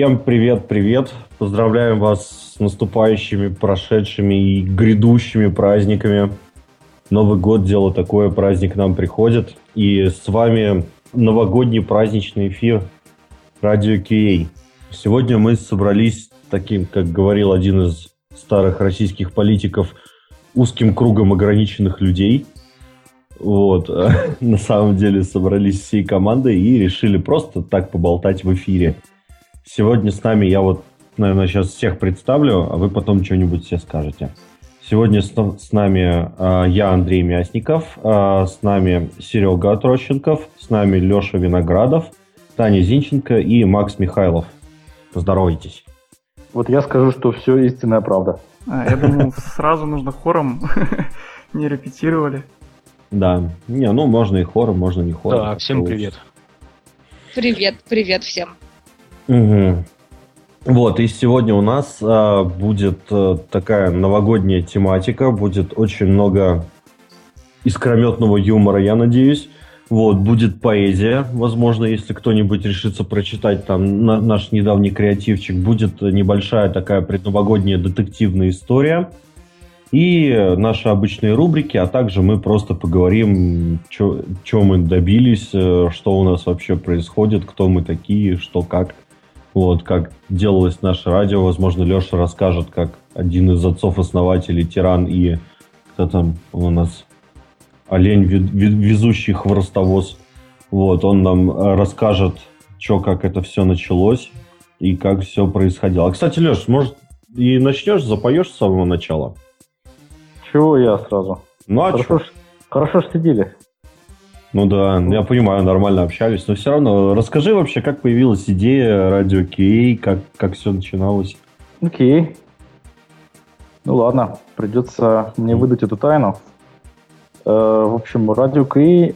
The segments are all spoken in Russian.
Всем привет-привет! Поздравляем вас с наступающими, прошедшими и грядущими праздниками. Новый год – дело такое, праздник нам приходит. И с вами новогодний праздничный эфир Радио QA. Сегодня мы собрались таким, как говорил один из старых российских политиков, узким кругом ограниченных людей. Вот. На самом деле собрались всей командой и решили просто так поболтать в эфире. Сегодня с нами я вот, наверное, сейчас всех представлю, а вы потом что-нибудь все скажете. Сегодня с, с нами э, я, Андрей Мясников, э, с нами Серега Трощенков, с нами Леша Виноградов, Таня Зинченко и Макс Михайлов. Поздоровайтесь. Вот я скажу, что все истинная правда. А, я думал, сразу нужно хором, не репетировали. Да, не, ну можно и хором, можно не хором. Да, всем привет. Привет, привет всем. Угу. Вот, и сегодня у нас а, будет а, такая новогодняя тематика, будет очень много искрометного юмора, я надеюсь. Вот, будет поэзия, возможно, если кто-нибудь решится прочитать там на, наш недавний креативчик, будет небольшая такая предновогодняя детективная история и наши обычные рубрики, а также мы просто поговорим, что мы добились, э, что у нас вообще происходит, кто мы такие, что как. Вот, как делалось наше радио. Возможно, Леша расскажет, как один из отцов-основателей, тиран и кто там у нас олень, везущий хворостовоз. Вот, он нам э, расскажет, что, как это все началось и как все происходило. А, кстати, Леш, может, и начнешь, запоешь с самого начала? Чего я сразу? Ну, а хорошо, ж, хорошо ж сидели. Ну да, я понимаю, нормально общались, но все равно расскажи вообще, как появилась идея радио Кей, как, как все начиналось. Окей. Ну ладно, придется мне выдать эту тайну. Э, в общем, радио Кей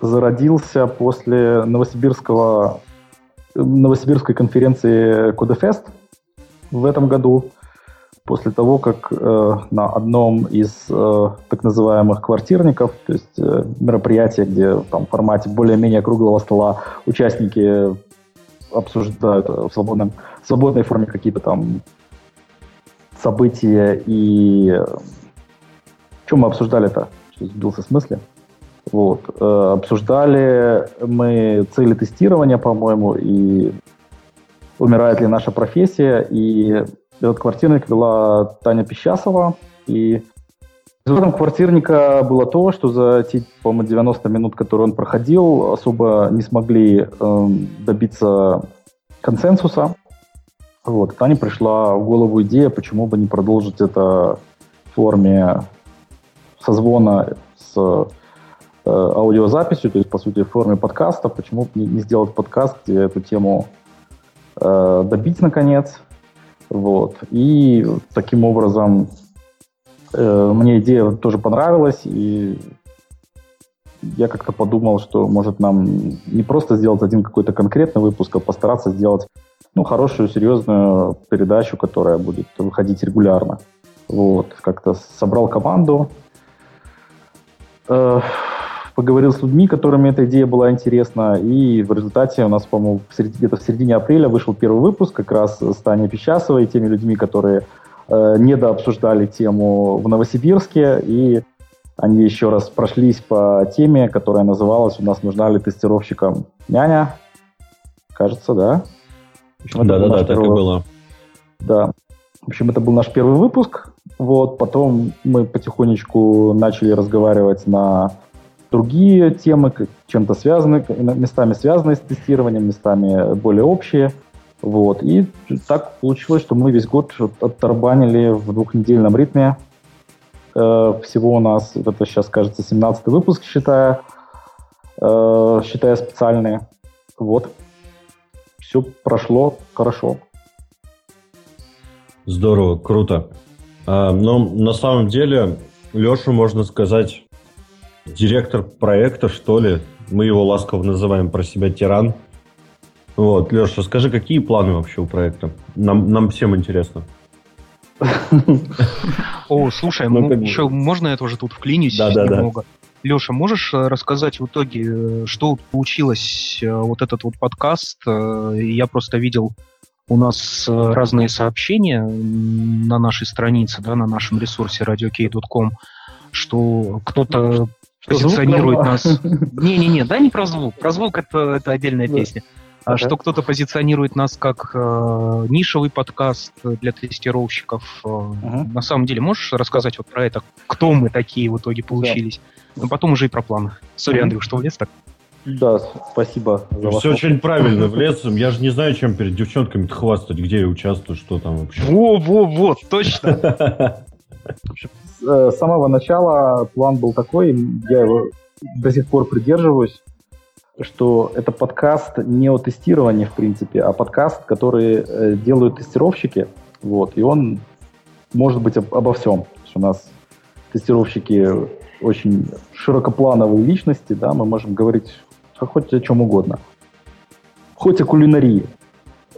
зародился после Новосибирского Новосибирской конференции Кодефест в этом году после того, как э, на одном из э, так называемых квартирников, то есть э, мероприятия, где там, в формате более-менее круглого стола участники обсуждают в свободном, свободной форме какие-то там события и... Что мы обсуждали-то? Сбился в смысле? Вот. Э, обсуждали мы цели тестирования, по-моему, и умирает ли наша профессия, и этот квартирник вела Таня Пещасова, и результатом квартирника было то, что за те, по-моему, 90 минут, которые он проходил, особо не смогли э, добиться консенсуса. Вот. Тане пришла в голову идея, почему бы не продолжить это в форме созвона с э, аудиозаписью, то есть, по сути, в форме подкаста. Почему бы не, не сделать подкаст, где эту тему э, добить, наконец, вот. И таким образом э, мне идея тоже понравилась, и я как-то подумал, что может нам не просто сделать один какой-то конкретный выпуск, а постараться сделать ну, хорошую, серьезную передачу, которая будет выходить регулярно. Вот, как-то собрал команду. Э, поговорил с людьми, которыми эта идея была интересна, и в результате у нас, по-моему, где-то в середине апреля вышел первый выпуск как раз с Таней Пещасовой, теми людьми, которые э, недообсуждали тему в Новосибирске, и они еще раз прошлись по теме, которая называлась «У нас нужна ли тестировщикам няня?» Кажется, да? Да-да-да, так и было. Да. В общем, это был наш первый выпуск. Вот, потом мы потихонечку начали разговаривать на другие темы, чем-то связаны, местами связанные с тестированием, местами более общие. Вот. И так получилось, что мы весь год оттарбанили в двухнедельном ритме. Э, всего у нас, это сейчас, кажется, 17 выпуск, считая, э, считая специальные. Вот. Все прошло хорошо. Здорово, круто. А, но на самом деле Лешу, можно сказать, директор проекта, что ли. Мы его ласково называем про себя тиран. Вот, Леша, скажи, какие планы вообще у проекта? Нам, нам всем интересно. О, слушай, ну, еще можно я тоже тут вклинюсь немного? Леша, можешь э, рассказать в итоге, э, что получилось э, вот этот вот подкаст? Я просто видел у нас разные сообщения на нашей странице, да, на нашем ресурсе radiok.com, что кто-то позиционирует нас... Не-не-не, да не про звук. Про звук это, это отдельная песня. А что кто-то позиционирует нас как э, нишевый подкаст для тестировщиков. Uh-huh. На самом деле, можешь рассказать вот про это? Кто мы такие в итоге получились? Да. Ну, потом уже и про планы. Сори. Андрей, что влез так? Да, спасибо. За Все очень правильно влез. Я же не знаю, чем перед девчонками хвастать, где я участвую, что там вообще. Во-во-во, точно. С самого начала план был такой, я его до сих пор придерживаюсь что это подкаст не о тестировании, в принципе, а подкаст, который э, делают тестировщики, вот, и он может быть об, обо всем. У нас тестировщики очень широкоплановые личности, да, мы можем говорить хоть о чем угодно, хоть о кулинарии.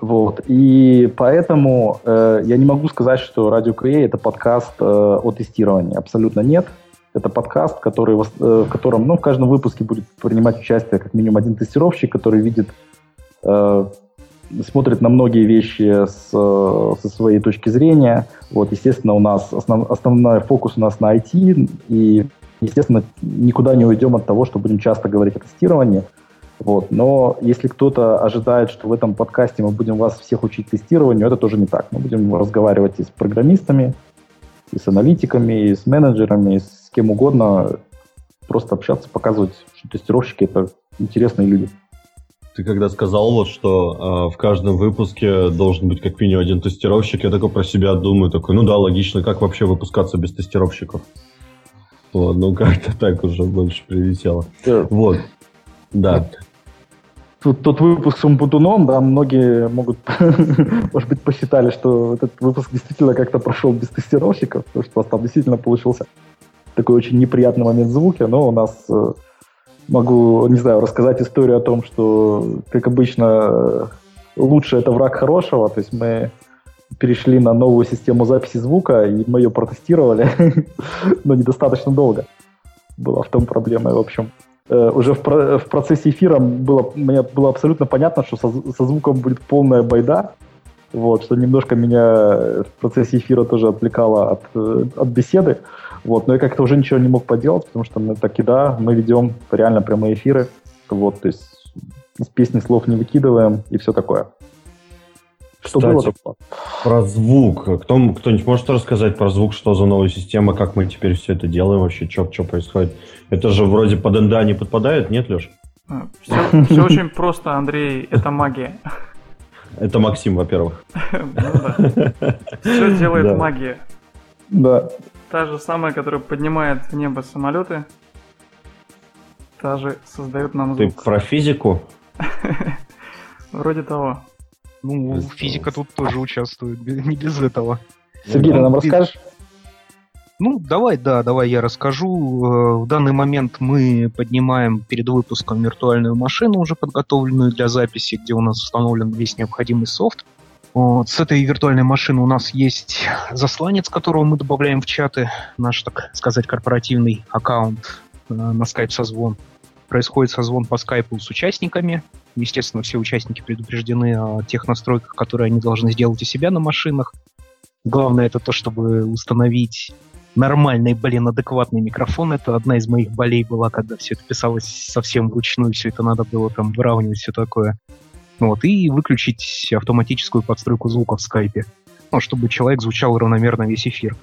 Вот. И поэтому э, я не могу сказать, что Радио Крей это подкаст э, о тестировании. Абсолютно нет. Это подкаст, который, э, в котором ну, в каждом выпуске будет принимать участие как минимум один тестировщик, который видит, э, смотрит на многие вещи с, со своей точки зрения. Вот, естественно, у нас основ, основной фокус у нас на IT, и, естественно, никуда не уйдем от того, что будем часто говорить о тестировании. Вот. Но если кто-то ожидает, что в этом подкасте мы будем вас всех учить тестированию, это тоже не так. Мы будем разговаривать и с программистами, и с аналитиками, и с менеджерами, и с кем угодно. Просто общаться, показывать, что тестировщики — это интересные люди. Ты когда сказал, вот, что э, в каждом выпуске должен быть как минимум один тестировщик, я такой про себя думаю, такой, ну да, логично, как вообще выпускаться без тестировщиков? Вот, ну как-то так уже больше прилетело. Yeah. Вот, да тут, тот выпуск с Умпутуном, да, многие могут, может быть, посчитали, что этот выпуск действительно как-то прошел без тестировщиков, потому что у вас там действительно получился такой очень неприятный момент в звуке, но у нас э, могу, не знаю, рассказать историю о том, что, как обычно, лучше это враг хорошего, то есть мы перешли на новую систему записи звука, и мы ее протестировали, но недостаточно долго. Была в том проблема, в общем. Э, уже в, в процессе эфира было, мне было абсолютно понятно, что со, со звуком будет полная байда, вот, что немножко меня в процессе эфира тоже отвлекало от, э, от беседы, вот, но я как-то уже ничего не мог поделать, потому что мы таки, да, мы ведем реально прямые эфиры, вот, то есть из песни слов не выкидываем и все такое. Что Кстати, было? Про звук. Кто, кто-нибудь может рассказать про звук, что за новая система, как мы теперь все это делаем вообще, что, что происходит? Это же вроде под НДА не подпадает, нет, Леш? Все, а, все очень просто, Андрей, это магия. Это Максим, во-первых. Ну все делает магия. Да. Та же самая, которая поднимает в небо самолеты, та же создает нам звук. Ты про физику? Вроде того. Ну, физика тут тоже участвует, не без этого. Сергей, ты нам расскажешь? Ну, давай, да, давай я расскажу. Э, в данный момент мы поднимаем перед выпуском виртуальную машину, уже подготовленную для записи, где у нас установлен весь необходимый софт. Вот, с этой виртуальной машины у нас есть засланец, которого мы добавляем в чаты, наш, так сказать, корпоративный аккаунт э, на Skype созвон. Происходит созвон по скайпу с участниками. Естественно, все участники предупреждены о тех настройках, которые они должны сделать у себя на машинах. Главное это то, чтобы установить нормальный, блин, адекватный микрофон. Это одна из моих болей была, когда все это писалось совсем вручную, все это надо было там выравнивать, все такое. Вот, и выключить автоматическую подстройку звука в скайпе, ну, чтобы человек звучал равномерно весь эфир.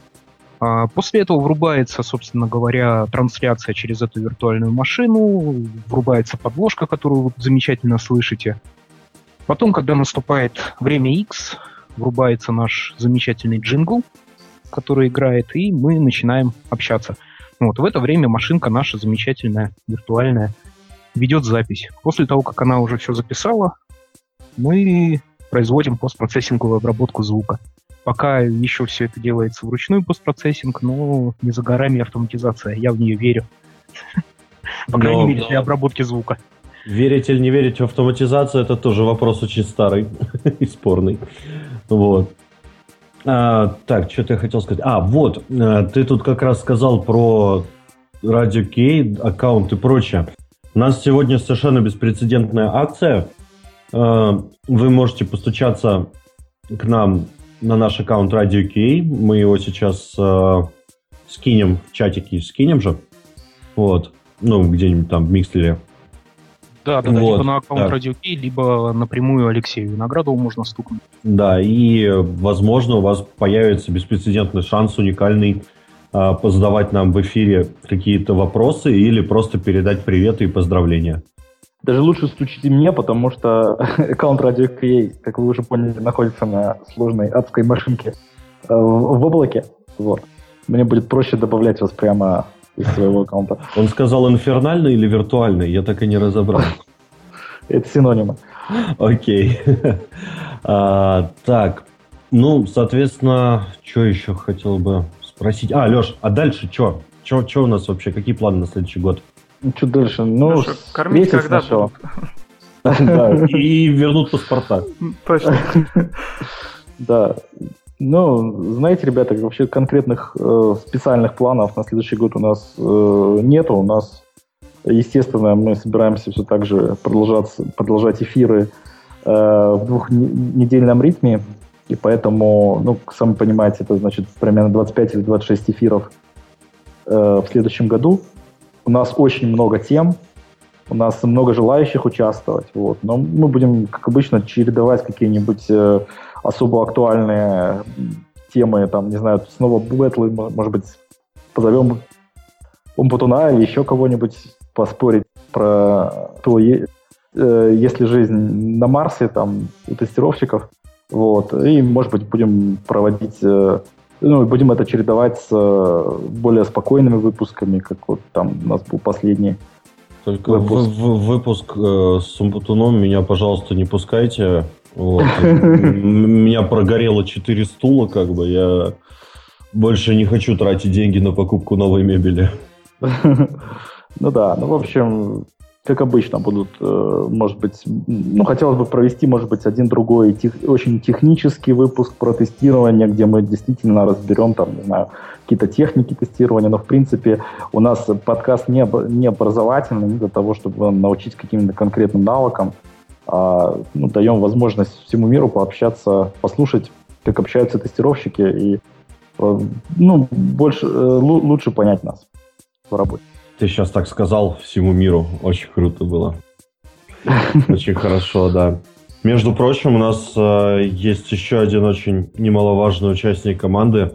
А после этого врубается, собственно говоря, трансляция через эту виртуальную машину, врубается подложка, которую вы замечательно слышите. Потом, когда наступает время X, врубается наш замечательный джингл, который играет, и мы начинаем общаться. Вот в это время машинка наша замечательная, виртуальная, ведет запись. После того, как она уже все записала, мы производим постпроцессинговую обработку звука. Пока еще все это делается вручную постпроцессинг, но не за горами автоматизация. Я в нее верю. По крайней мере, для обработки звука. Верить или не верить в автоматизацию, это тоже вопрос очень старый и спорный. Вот. А, так, что-то я хотел сказать. А, вот, э, ты тут как раз сказал про Радио Кей, аккаунт и прочее. У нас сегодня совершенно беспрецедентная акция. Э, вы можете постучаться к нам на наш аккаунт Радио Кей. Мы его сейчас э, скинем в чатике, скинем же. Вот. Ну, где-нибудь там в Микслере. Да, да, вот, либо на аккаунт да. Радио Кей, либо напрямую Алексею Виноградову можно стукнуть. Да, и, возможно, у вас появится беспрецедентный шанс уникальный э, позадавать нам в эфире какие-то вопросы или просто передать приветы и поздравления. Даже лучше стучите мне, потому что аккаунт Radio QA, как вы уже поняли, находится на сложной адской машинке э, в, в облаке. Вот. Мне будет проще добавлять вас прямо из своего аккаунта. Он сказал инфернальный или виртуальный? Я так и не разобрал. Это синонимы. Окей. а, так, ну, соответственно, что еще хотел бы спросить? А, Леш, а дальше что? Что у нас вообще? Какие планы на следующий год? Ну, что дальше? Ну, ну кормить когда сначала. И вернут паспорта. Точно. Да, ну, знаете, ребята, вообще конкретных э, специальных планов на следующий год у нас э, нету. У нас, естественно, мы собираемся все так же продолжать, продолжать эфиры э, в двухнедельном ритме. И поэтому, ну, сами понимаете, это значит примерно 25 или 26 эфиров э, в следующем году. У нас очень много тем, у нас много желающих участвовать. Вот. Но мы будем, как обычно, чередовать какие-нибудь э, особо актуальные темы, там, не знаю, снова бэтлы, может быть, позовем Умпутуна или еще кого-нибудь поспорить про то, э, есть ли жизнь на Марсе, там, у тестировщиков, вот, и, может быть, будем проводить, э, ну, будем это чередовать с э, более спокойными выпусками, как вот там у нас был последний только выпуск, в, в, выпуск э, с Умпутуном меня, пожалуйста, не пускайте. Вот. Меня прогорело 4 стула, как бы. Я больше не хочу тратить деньги на покупку новой мебели. Ну да, ну в общем, как обычно будут, э, может быть, ну хотелось бы провести, может быть, один другой тех, очень технический выпуск про тестирование, где мы действительно разберем там, не знаю, какие-то техники тестирования, но в принципе у нас подкаст не, не образовательный, не для того, чтобы научить каким-то конкретным навыкам, а, ну, даем возможность всему миру пообщаться, послушать, как общаются тестировщики и э, ну, больше, э, лучше понять нас в работе. Ты сейчас так сказал всему миру. Очень круто было. Очень хорошо, да. Между прочим, у нас э, есть еще один очень немаловажный участник команды.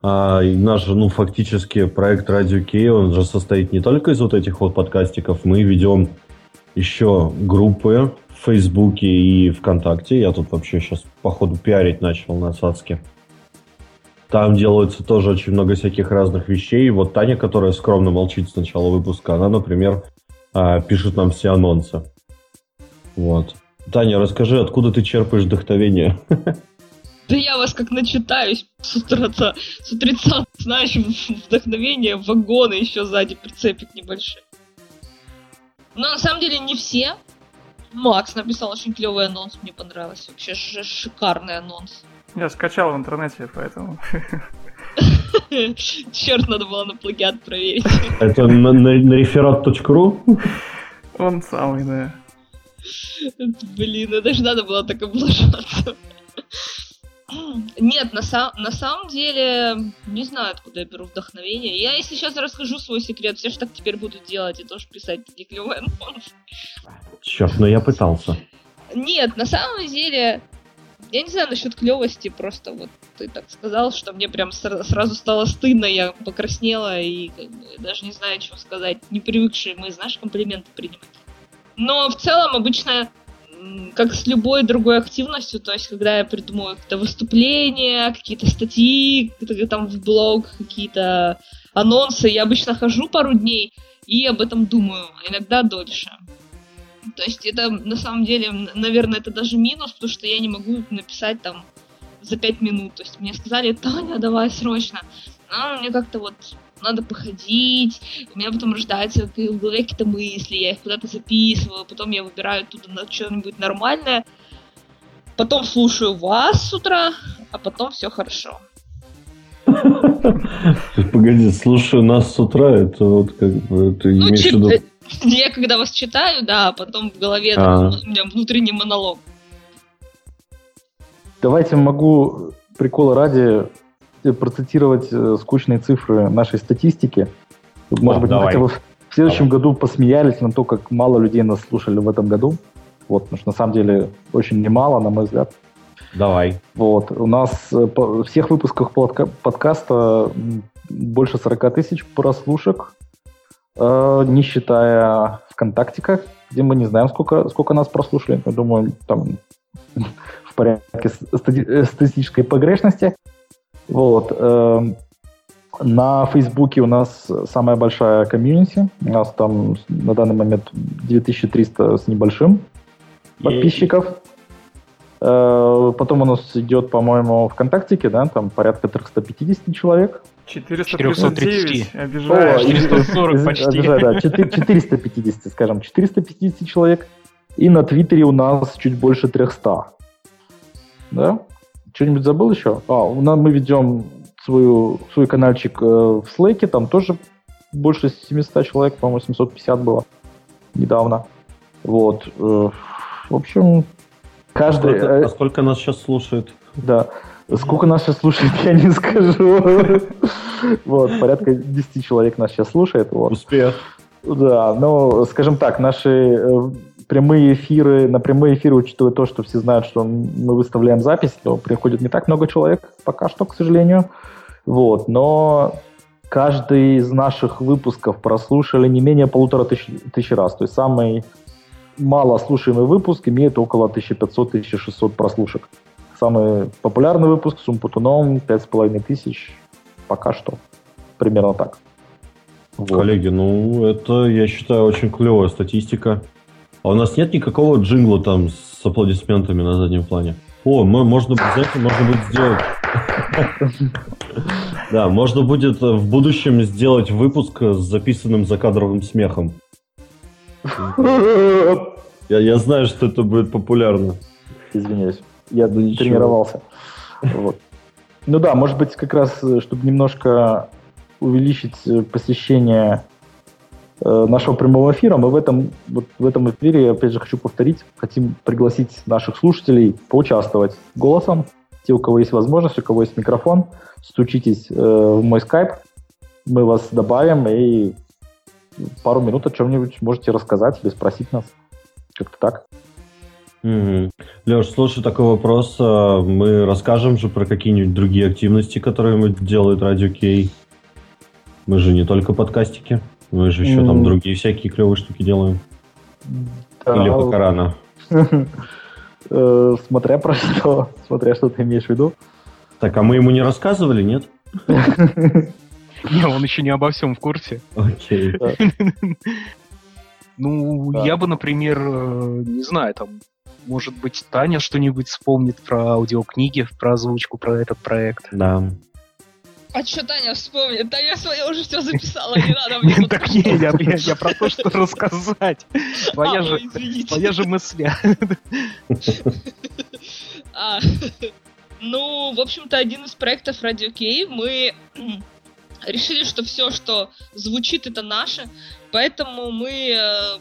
А, наш, ну, фактически проект Radio Key, он же состоит не только из вот этих вот подкастиков. Мы ведем еще группы в Фейсбуке и ВКонтакте. Я тут вообще сейчас, походу, пиарить начал на Сацке. Там делается тоже очень много всяких разных вещей. Вот Таня, которая скромно молчит с начала выпуска, она, например, а, пишет нам все анонсы. Вот. Таня, расскажи, откуда ты черпаешь вдохновение? Да я вас как начитаюсь с утреца, с утреца, знаешь, вдохновение, вагоны еще сзади, прицепик небольшой. Но на самом деле не все, Макс написал очень клевый анонс, мне понравился. Вообще шикарный анонс. Я скачал в интернете, поэтому... Черт, надо было на плагиат проверить. Это на, на, на реферат.ру? Он самый, да. Блин, это же надо было так облажаться. Нет, на, сам, на самом деле, не знаю, откуда я беру вдохновение. Я, если сейчас расскажу свой секрет, все же так теперь будут делать и тоже писать такие клевые анонсы. Черт, но я пытался. Нет, на самом деле, я не знаю насчет клевости, просто вот ты так сказал, что мне прям сразу стало стыдно, я покраснела и как бы, даже не знаю, что сказать. Не привыкшие мы, знаешь, комплименты принимать. Но в целом обычно как с любой другой активностью, то есть когда я придумываю какие-то выступления, какие-то статьи, там в блог, какие-то анонсы, я обычно хожу пару дней и об этом думаю, иногда дольше. То есть это на самом деле, наверное, это даже минус, потому что я не могу написать там за пять минут. То есть мне сказали, Таня, давай срочно. А мне как-то вот надо походить, у меня потом рождаются в голове какие-то мысли, я их куда-то записываю, потом я выбираю оттуда на что-нибудь нормальное, потом слушаю вас с утра, а потом все хорошо. Погоди, слушай нас с утра, это вот как бы... Ты Ну, имеешь в чит- виду... я когда вас читаю, да, а потом в голове А. там у меня внутренний монолог. Давайте могу прикола ради э, процитировать э, скучные цифры нашей статистики. Может О, быть, мы давай. хотя бы в следующем году посмеялись на то, как мало людей нас слушали в этом году. Вот, потому что на самом деле очень немало, на мой взгляд. Давай. Вот. У нас э, по всех выпусках подка- подкаста больше 40 тысяч прослушек, не считая ВКонтактика, где мы не знаем, сколько, сколько нас прослушали. Я думаю, там в порядке стати- э, статистической погрешности. Вот. эм, На Фейсбуке у нас самая большая комьюнити. У нас там на данный момент 2300 с небольшим подписчиков. Э, Потом у нас идет, по-моему, ВКонтактике, да, там порядка 350 человек. 439, 430. обижаешь. О, 440 из- почти. обижаю, да, четы- 450, скажем, 450 человек. И на Твиттере у нас чуть больше 300. Да? Что-нибудь забыл еще? А, у нас мы ведем свою, свой каналчик э, в Slack, там тоже больше 700 человек, по-моему, 750 было недавно. Вот. э, В общем, каждый... Сколько- э, а сколько нас сейчас слушает? да. Сколько нас сейчас слушает, я не скажу. Вот, порядка 10 человек нас сейчас слушает. Вот. Успех. Да, ну, скажем так, наши э, прямые эфиры, на прямые эфиры, учитывая то, что все знают, что мы выставляем запись, то приходит не так много человек пока что, к сожалению. Вот, но каждый из наших выпусков прослушали не менее полутора тысяч, тысяч раз. То есть самый мало слушаемый выпуск имеет около 1500-1600 прослушек. Самый популярный выпуск с Умпутуном 5500 тысяч пока что. Примерно так. Вот. Коллеги, ну это, я считаю, очень клевая статистика. А у нас нет никакого джингла там с аплодисментами на заднем плане? О, мо- можно, знаете, можно будет сделать... Да, можно будет в будущем сделать выпуск с записанным закадровым смехом. Я, я знаю, что это будет популярно. Извиняюсь. Я ничего. тренировался. Вот. Ну да, может быть, как раз, э, чтобы немножко увеличить э, посещение э, нашего прямого эфира, мы в этом, вот в этом эфире, опять же, хочу повторить, хотим пригласить наших слушателей поучаствовать голосом. Те, у кого есть возможность, у кого есть микрофон, стучитесь э, в мой скайп, мы вас добавим и пару минут о чем-нибудь можете рассказать или спросить нас. Как-то так. Леш, слушай, такой вопрос. а, Мы расскажем же про какие-нибудь другие активности, которые мы делает Радио Кей. Мы же не только подкастики, мы же еще там другие всякие клевые штуки делаем. Да, Или пока рано. Э, Смотря про что, смотря что ты имеешь в виду. Так, а мы ему не рассказывали, нет? Не, он еще не обо всем в курсе. Окей. Ну, я бы, например, э, не знаю, там, может быть, Таня что-нибудь вспомнит про аудиокниги, про озвучку, про этот проект. Да. А что Таня вспомнит? Да я свое уже все записала, не надо мне Так не, я, про то, что рассказать. Твоя А, же, твоя же мысля. А, Ну, в общем-то, один из проектов Radio Кей мы решили, что все, что звучит, это наше, поэтому мы э,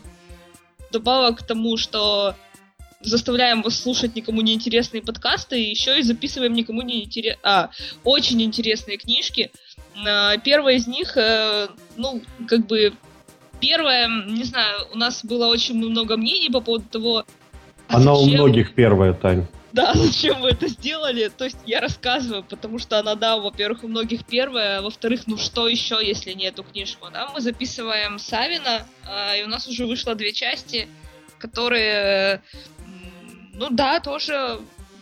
добавок к тому, что заставляем вас слушать никому не интересные подкасты, еще и записываем никому не интересные, а, очень интересные книжки. Первая из них, э, ну, как бы, первая, не знаю, у нас было очень много мнений по поводу того, Она у зачем- многих первая, Тань. да, зачем вы это сделали? То есть я рассказываю, потому что она, да, во-первых, у многих первая, а во-вторых, ну что еще, если не эту книжку? Да, мы записываем Савина, а, и у нас уже вышло две части, которые, ну да, тоже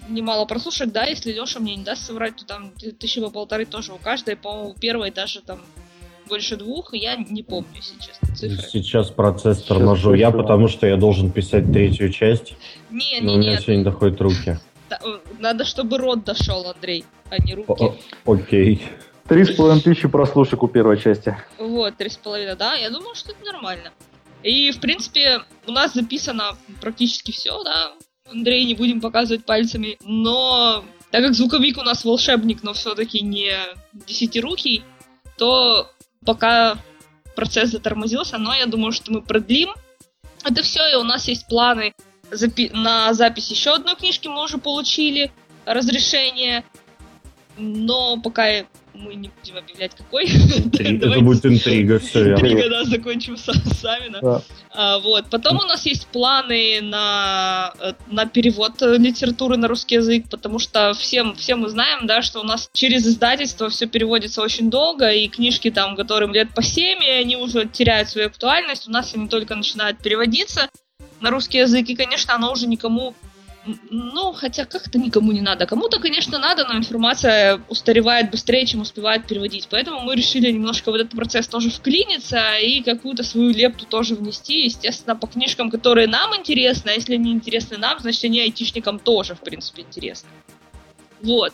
немало прослушать, да, если Леша мне не даст соврать, то там тысячи по полторы тоже у каждой, по-моему, у первой даже там больше двух, я не помню, если честно, цифры. Сейчас процесс Сейчас торможу я, потому что я должен писать третью часть, Не, но не, у меня нет, не доходят руки. э, надо, чтобы рот дошел, Андрей, а не руки. О- Окей. Три с половиной тысячи прослушек у первой части. Вот, три с половиной, да, я думаю, что это нормально. И, в принципе, у нас записано практически все, да. Андрей, не будем показывать пальцами, но Так как звуковик у нас волшебник, но все-таки не десятирукий, то пока процесс затормозился, но я думаю, что мы продлим. Это все, и у нас есть планы запи- на запись еще одной книжки мы уже получили разрешение, но пока мы не будем объявлять какой. Это будет интрига, все верно. Интрига, да, закончим сами. Да. А, вот. Потом у нас есть планы на, э, на перевод литературы на русский язык, потому что всем, все мы знаем, да, что у нас через издательство все переводится очень долго, и книжки там, которым лет по 7, и они уже теряют свою актуальность. У нас они только начинают переводиться на русский язык, и, конечно, оно уже никому ну, хотя как-то никому не надо. Кому-то, конечно, надо, но информация устаревает быстрее, чем успевает переводить. Поэтому мы решили немножко в этот процесс тоже вклиниться и какую-то свою лепту тоже внести. Естественно, по книжкам, которые нам интересны, а если они интересны нам, значит, они айтишникам тоже, в принципе, интересны. Вот.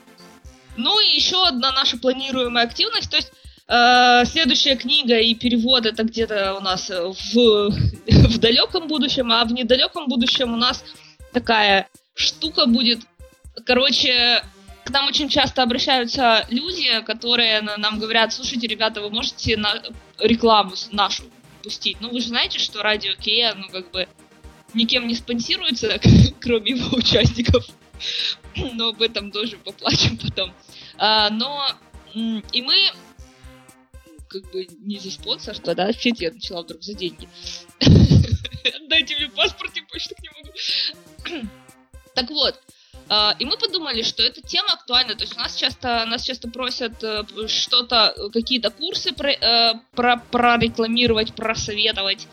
Ну и еще одна наша планируемая активность, то есть э, следующая книга и перевод это где-то у нас в, в далеком будущем, а в недалеком будущем у нас такая штука будет. Короче, к нам очень часто обращаются люди, которые нам говорят, слушайте, ребята, вы можете на рекламу нашу пустить. Ну, вы же знаете, что радио Кея, ну, как бы, никем не спонсируется, кроме его участников. Но об этом тоже поплачем потом. А, но и мы как бы не за спонсорство, да, фиг я начала вдруг за деньги. Дайте мне паспорт, я почту не могу. Так вот, Uh, и мы подумали, что эта тема актуальна. То есть у нас часто, нас часто просят uh, что-то, какие-то курсы про, uh, про, прорекламировать, просоветовать.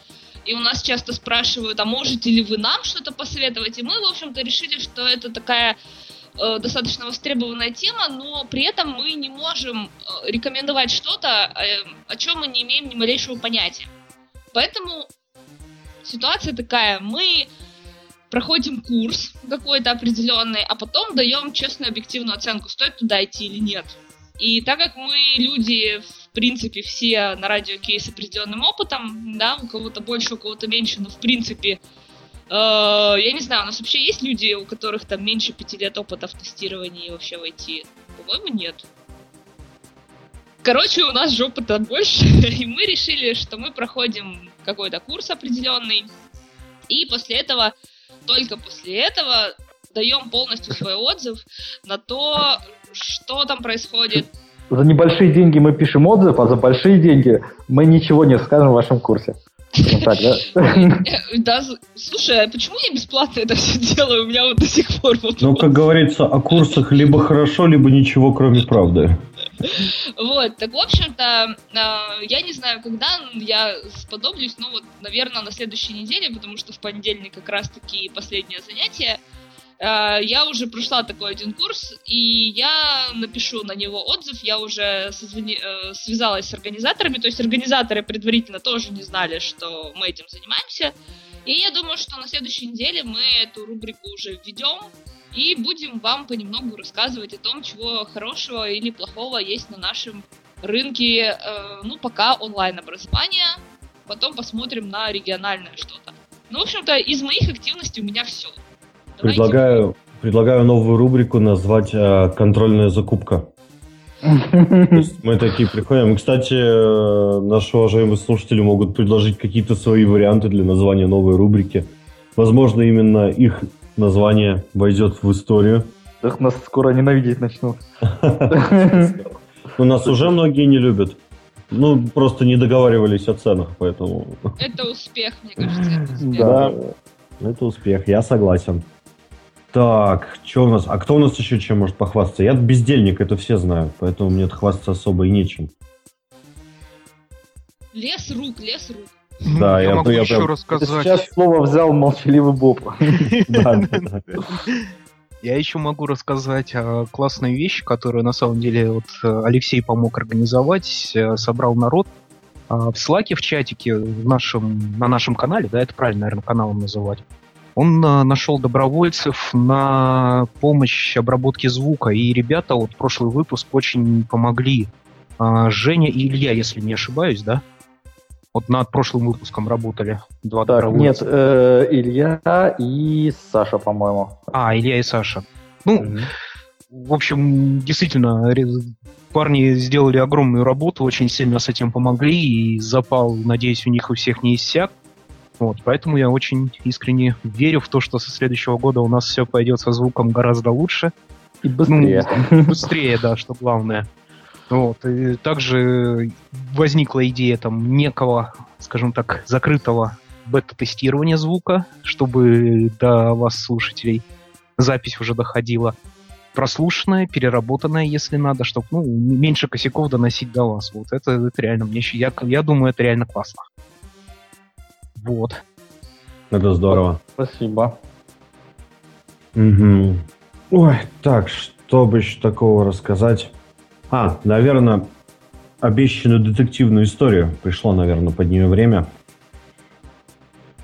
И у нас часто спрашивают, а можете ли вы нам что-то посоветовать? И мы, в общем-то, решили, что это такая э, достаточно востребованная тема, но при этом мы не можем рекомендовать что-то, э, о чем мы не имеем ни малейшего понятия. Поэтому ситуация такая. Мы проходим курс какой-то определенный, а потом даем честную объективную оценку, стоит туда идти или нет. И так как мы люди, в принципе, все на радио кейс с определенным опытом, да, у кого-то больше, у кого-то меньше, но в принципе, э, я не знаю, у нас вообще есть люди, у которых там меньше пяти лет опыта в тестировании вообще войти? По-моему, нет. Короче, у нас же опыта больше, и мы решили, что мы проходим какой-то курс определенный, и после этого только после этого даем полностью свой отзыв на то, что там происходит. За небольшие деньги мы пишем отзыв, а за большие деньги мы ничего не скажем в вашем курсе. Так, да? да, слушай, а почему я бесплатно это все делаю? У меня вот до сих пор... Ну, как говорится, о курсах либо хорошо, либо ничего, кроме правды. Вот, так, в общем-то, а, я не знаю, когда я сподоблюсь, ну, вот, наверное, на следующей неделе, потому что в понедельник как раз-таки последнее занятие. А, я уже прошла такой один курс, и я напишу на него отзыв. Я уже созвони... Э, связалась с организаторами, то есть организаторы предварительно тоже не знали, что мы этим занимаемся. И я думаю, что на следующей неделе мы эту рубрику уже введем и будем вам понемногу рассказывать о том, чего хорошего или плохого есть на нашем рынке, э, ну, пока онлайн-образования, потом посмотрим на региональное что-то. Ну, в общем-то, из моих активностей у меня все. Предлагаю, предлагаю новую рубрику назвать э, «Контрольная закупка». мы такие приходим. Кстати, э, наши уважаемые слушатели могут предложить какие-то свои варианты для названия новой рубрики. Возможно, именно их название войдет в историю. Их нас скоро ненавидеть начнут. У нас уже многие не любят. Ну, просто не договаривались о ценах, поэтому... Это успех, мне кажется. Это успех. Да, это успех, я согласен. Так, что у нас? А кто у нас еще чем может похвастаться? Я бездельник, это все знают, поэтому мне хвастаться особо и нечем. Лес рук, лес рук. Ну, да, я, я могу я еще прям... рассказать. Сейчас слово взял молчаливый Боб. Я еще могу рассказать о классной вещи, которую на самом деле вот э, Алексей помог организовать, э, собрал народ. А, в Слаке, в чатике в нашем, на нашем канале, да, это правильно, наверное, каналом называть, он э, нашел добровольцев на помощь обработке звука. И ребята, вот прошлый выпуск очень помогли. А, Женя и Илья, если не ошибаюсь, да? Вот над прошлым выпуском работали два так, Нет, э, Илья и Саша, по-моему. А, Илья и Саша. Ну, угу. в общем, действительно, парни сделали огромную работу, очень сильно с этим помогли, и запал, надеюсь, у них у всех не иссяк. Вот, поэтому я очень искренне верю в то, что со следующего года у нас все пойдет со звуком гораздо лучше. И быстрее. Ну, быстрее, да, что главное. Вот. И также возникла идея там некого, скажем так, закрытого бета-тестирования звука, чтобы до вас, слушателей, запись уже доходила прослушанная, переработанная, если надо, чтобы ну, меньше косяков доносить до вас. Вот это, это реально мне я, я думаю, это реально классно. Вот. Это здорово. Спасибо. Угу. Ой, так, что бы еще такого рассказать? А, наверное, обещанную детективную историю. Пришло, наверное, под нее время.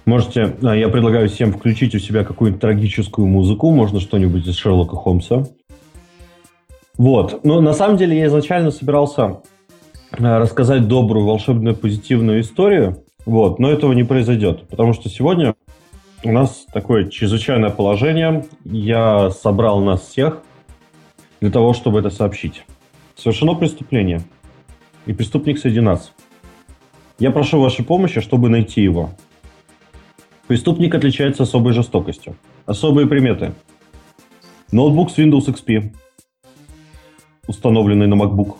Можете, а, я предлагаю всем включить у себя какую-нибудь трагическую музыку, можно что-нибудь из Шерлока Холмса. Вот. Но на самом деле я изначально собирался а, рассказать добрую, волшебную, позитивную историю, вот, но этого не произойдет, потому что сегодня у нас такое чрезвычайное положение. Я собрал нас всех для того, чтобы это сообщить. Совершено преступление, и преступник среди нас. Я прошу вашей помощи, чтобы найти его. Преступник отличается особой жестокостью. Особые приметы. Ноутбук с Windows XP, установленный на MacBook.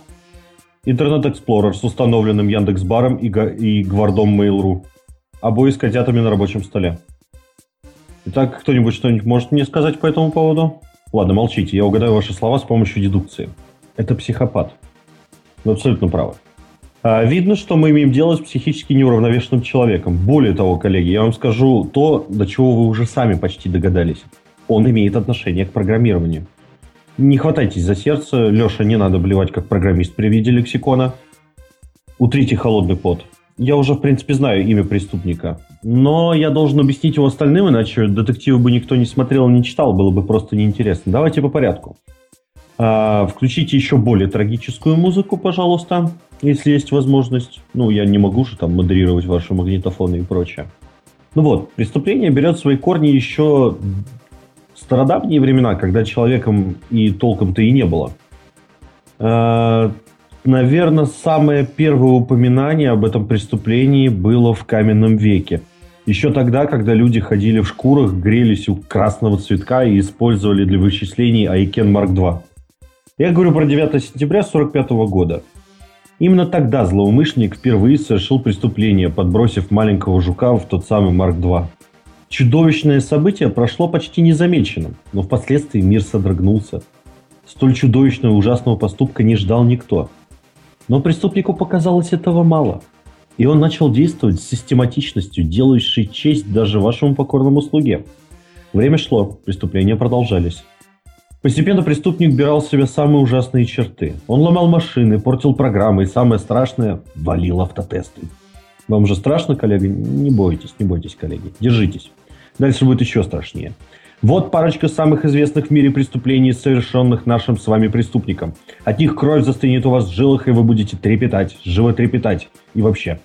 Интернет Explorer с установленным Яндекс.Баром и, и Гвардом Mail.ru. Обои с котятами на рабочем столе. Итак, кто-нибудь что-нибудь может мне сказать по этому поводу? Ладно, молчите, я угадаю ваши слова с помощью дедукции. Это психопат. Вы абсолютно правы. А, видно, что мы имеем дело с психически неуравновешенным человеком. Более того, коллеги, я вам скажу то, до чего вы уже сами почти догадались. Он имеет отношение к программированию. Не хватайтесь за сердце, Леша, не надо блевать как программист при виде лексикона. Утрите холодный пот. Я уже, в принципе, знаю имя преступника. Но я должен объяснить его остальным, иначе детективы бы никто не смотрел, не читал, было бы просто неинтересно. Давайте по порядку. А, включите еще более трагическую музыку, пожалуйста если есть возможность. Ну, я не могу же там модерировать ваши магнитофоны и прочее. Ну вот, преступление берет свои корни еще в стародавние времена, когда человеком и толком-то и не было. Э, наверное, самое первое упоминание об этом преступлении было в каменном веке. Еще тогда, когда люди ходили в шкурах, грелись у красного цветка и использовали для вычислений Айкен Марк II. Я говорю про 9 сентября 1945 года – Именно тогда злоумышленник впервые совершил преступление, подбросив маленького жука в тот самый Марк-2. Чудовищное событие прошло почти незамеченным, но впоследствии мир содрогнулся. Столь чудовищного и ужасного поступка не ждал никто. Но преступнику показалось этого мало. И он начал действовать с систематичностью, делающей честь даже вашему покорному слуге. Время шло, преступления продолжались. Постепенно преступник убирал в себя самые ужасные черты. Он ломал машины, портил программы и, самое страшное, валил автотесты. Вам же страшно, коллега? Не бойтесь, не бойтесь, коллеги. Держитесь. Дальше будет еще страшнее. Вот парочка самых известных в мире преступлений, совершенных нашим с вами преступником. От них кровь застынет у вас в жилах, и вы будете трепетать, животрепетать. И вообще.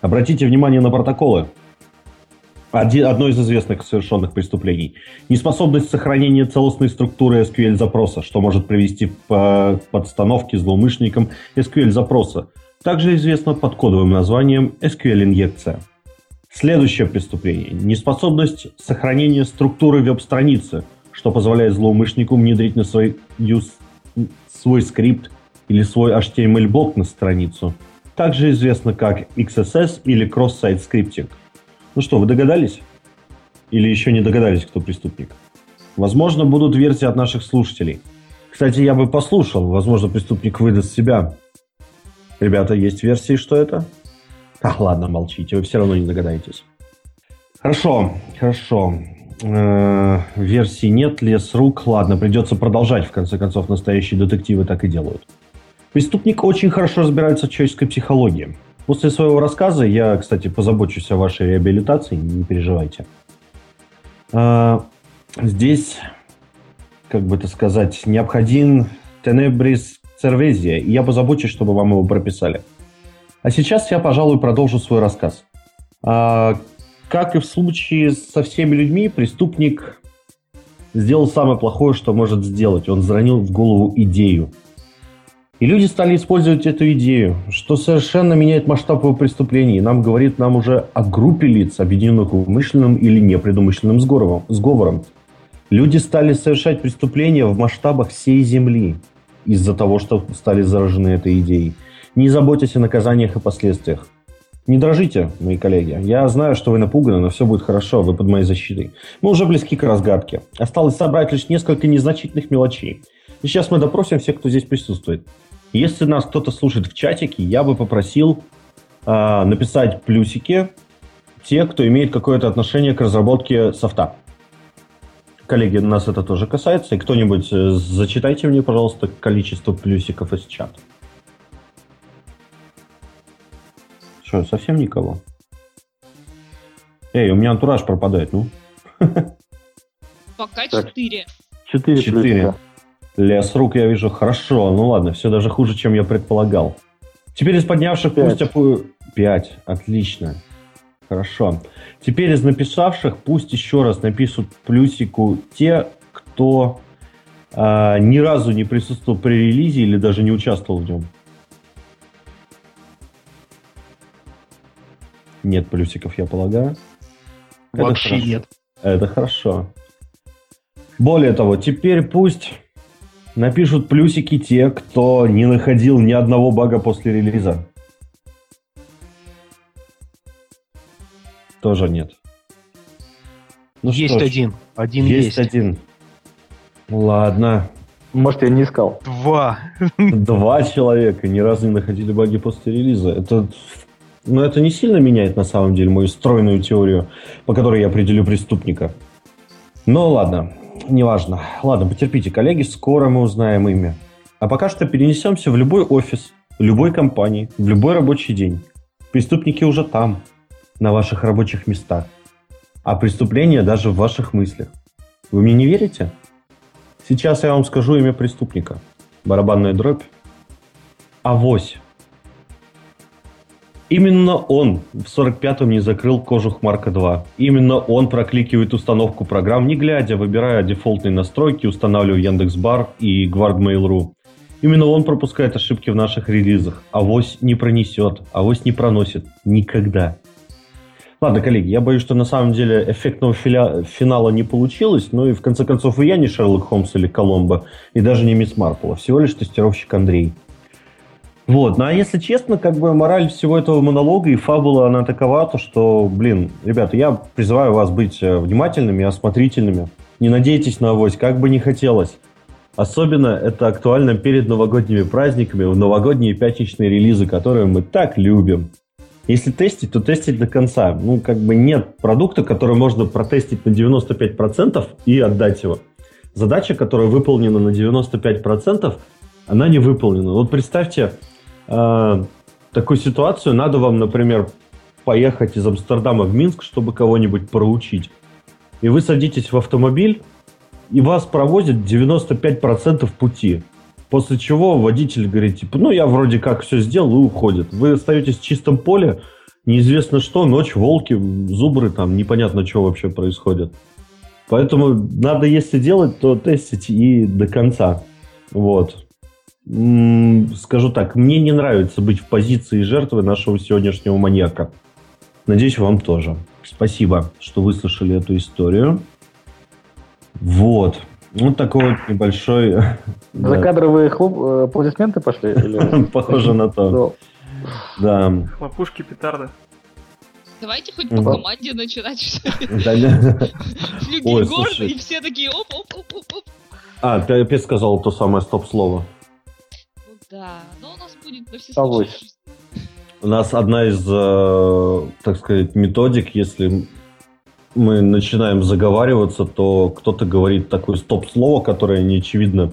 Обратите внимание на протоколы одно из известных совершенных преступлений. Неспособность сохранения целостной структуры SQL-запроса, что может привести к подстановке злоумышленникам SQL-запроса. Также известно под кодовым названием SQL-инъекция. Следующее преступление. Неспособность сохранения структуры веб-страницы, что позволяет злоумышленнику внедрить на свой, use, свой скрипт или свой HTML-блок на страницу. Также известно как XSS или Cross-Site Scripting. Ну что, вы догадались? Или еще не догадались, кто преступник? Возможно, будут версии от наших слушателей. Кстати, я бы послушал. Возможно, преступник выдаст себя. Ребята, есть версии, что это? Ах, ладно, молчите, вы все равно не догадаетесь. Хорошо, хорошо. Э-э- версий нет, лес рук. Ладно, придется продолжать. В конце концов, настоящие детективы так и делают. Преступник очень хорошо разбирается в человеческой психологии. После своего рассказа я, кстати, позабочусь о вашей реабилитации, не переживайте. А, здесь, как бы это сказать, необходим тенебрис цервезия, и я позабочусь, чтобы вам его прописали. А сейчас я, пожалуй, продолжу свой рассказ. А, как и в случае со всеми людьми, преступник сделал самое плохое, что может сделать. Он заронил в голову идею. И люди стали использовать эту идею, что совершенно меняет масштаб его преступлений. Нам говорит нам уже о группе лиц, объединенных умышленным или непредумышленным сговором. сговором. Люди стали совершать преступления в масштабах всей Земли из-за того, что стали заражены этой идеей. Не заботьтесь о наказаниях и последствиях. Не дрожите, мои коллеги. Я знаю, что вы напуганы, но все будет хорошо, вы под моей защитой. Мы уже близки к разгадке. Осталось собрать лишь несколько незначительных мелочей. И сейчас мы допросим всех, кто здесь присутствует. Если нас кто-то слушает в чатике, я бы попросил э, написать плюсики те, кто имеет какое-то отношение к разработке софта. Коллеги, нас это тоже касается. И кто-нибудь э, зачитайте мне, пожалуйста, количество плюсиков из чата. Что, совсем никого? Эй, у меня антураж пропадает, ну. Пока. Четыре Четыре. плюсика. Лес рук я вижу хорошо. Ну ладно, все даже хуже, чем я предполагал. Теперь из поднявших Пять. пусть опу... Пять. Отлично. Хорошо. Теперь из написавших пусть еще раз напишут плюсику те, кто а, ни разу не присутствовал при релизе или даже не участвовал в нем. Нет плюсиков, я полагаю. Это Вообще хорошо. нет. Это хорошо. Более того, теперь пусть напишут плюсики те, кто не находил ни одного бага после релиза. Тоже нет. Ну есть что ж, один. Один Есть, есть. один. Ладно. Может, я не искал. Два. Два человека ни разу не находили баги после релиза. Это, ну, это не сильно меняет на самом деле мою стройную теорию, по которой я определю преступника. Ну ладно, неважно. Ладно, потерпите, коллеги, скоро мы узнаем имя. А пока что перенесемся в любой офис, в любой компании, в любой рабочий день. Преступники уже там, на ваших рабочих местах. А преступления даже в ваших мыслях. Вы мне не верите? Сейчас я вам скажу имя преступника. Барабанная дробь. Авось. Именно он в 45-м не закрыл кожух Марка 2. Именно он прокликивает установку программ, не глядя, выбирая дефолтные настройки, устанавливая Яндекс.Бар и Guardmail.ru. Именно он пропускает ошибки в наших релизах. Авось не пронесет, авось не проносит. Никогда. Ладно, коллеги, я боюсь, что на самом деле эффектного филя- финала не получилось, но и в конце концов и я не Шерлок Холмс или Коломбо, и даже не Мисс а всего лишь тестировщик Андрей. Вот, ну а если честно, как бы мораль всего этого монолога и фабула, она такова, то что, блин, ребята, я призываю вас быть э, внимательными, осмотрительными. Не надейтесь на авось, как бы не хотелось. Особенно это актуально перед новогодними праздниками, в новогодние пятничные релизы, которые мы так любим. Если тестить, то тестить до конца. Ну, как бы нет продукта, который можно протестить на 95% и отдать его. Задача, которая выполнена на 95%, она не выполнена. Вот представьте э, такую ситуацию. Надо вам, например, поехать из Амстердама в Минск, чтобы кого-нибудь проучить. И вы садитесь в автомобиль, и вас провозят 95% пути. После чего водитель говорит, типа, ну, я вроде как все сделал и уходит. Вы остаетесь в чистом поле, неизвестно что, ночь, волки, зубры, там, непонятно, что вообще происходит. Поэтому надо, если делать, то тестить и до конца. Вот. Скажу так, мне не нравится быть в позиции жертвы нашего сегодняшнего маньяка. Надеюсь, вам тоже. Спасибо, что выслушали эту историю. Вот. Вот такой вот небольшой... Закадровые хлоп... э, аплодисменты пошли? Похоже на то. Да. Хлопушки, петарды. Давайте хоть по команде начинать, Флюгель слушай. и все такие оп-оп-оп-оп. А, ты опять сказал то самое стоп-слово. Да, но у нас будет на все случаи. У нас одна из, э, так сказать, методик, если мы начинаем заговариваться, то кто-то говорит такое стоп-слово, которое не очевидно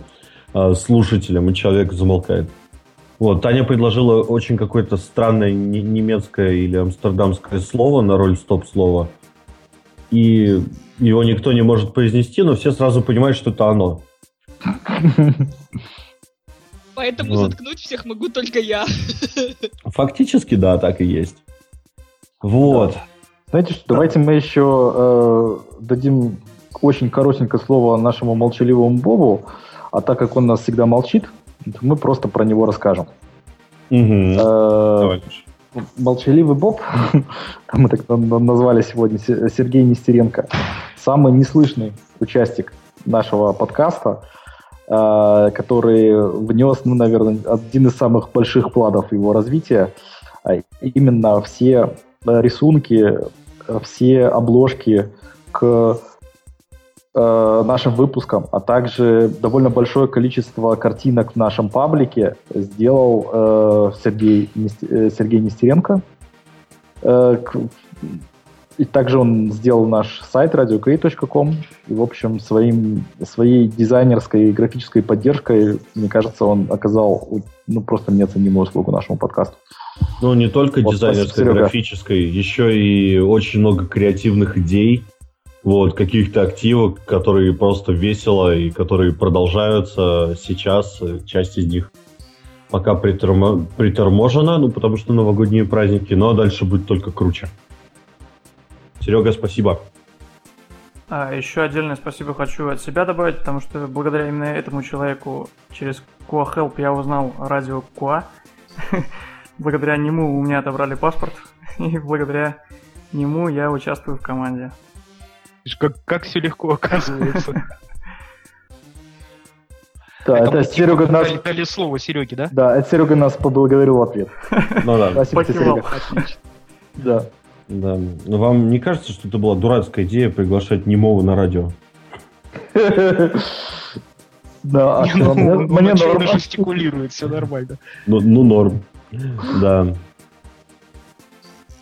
э, слушателям, и человек замолкает. Вот, Таня предложила очень какое-то странное не- немецкое или амстердамское слово на роль стоп-слова. И его никто не может произнести, но все сразу понимают, что это оно. Поэтому Вот. заткнуть всех могу только я. Фактически, да, так и есть. Вот. Знаете что, давайте мы еще э, дадим очень коротенькое слово нашему молчаливому Бобу, а так как он нас всегда молчит, то мы просто про него расскажем. Э, Леш. Молчаливый Боб, мы так на- на- назвали сегодня Се- Сергей Нестеренко, самый неслышный участник нашего подкаста, который внес, ну, наверное, один из самых больших планов его развития, а именно все э, рисунки, э, все обложки к э, нашим выпускам, а также довольно большое количество картинок в нашем паблике сделал э, Сергей, э, Сергей Нестеренко. Э, и также он сделал наш сайт radiokay.com. И, в общем, своим, своей дизайнерской и графической поддержкой, мне кажется, он оказал ну, просто неоценимую услугу нашему подкасту. Ну, не только Вот, дизайнерской, спасибо, графической, еще и очень много креативных идей, вот, каких-то активов, которые просто весело и которые продолжаются сейчас, часть из них пока притормо- приторможена, ну, потому что новогодние праздники, но дальше будет только круче. Серега, спасибо. А еще отдельное спасибо хочу от себя добавить, потому что благодаря именно этому человеку через Куа Help я узнал радио Куа. Благодаря нему у меня отобрали паспорт, и благодаря нему я участвую в команде. Как, как все легко оказывается. Да, это, мы типа Серега нас, дали, дали слово Сереге, да? да, это Серега нас поблагодарил в ответ. Ну да, Спасибо тебе. Серега. Да. Да. Но вам не кажется, что это была дурацкая идея приглашать немого на радио? Да, ну, мне- он мне отчаянно норм. жестикулирует, все нормально. Ну, ну, норм. Да.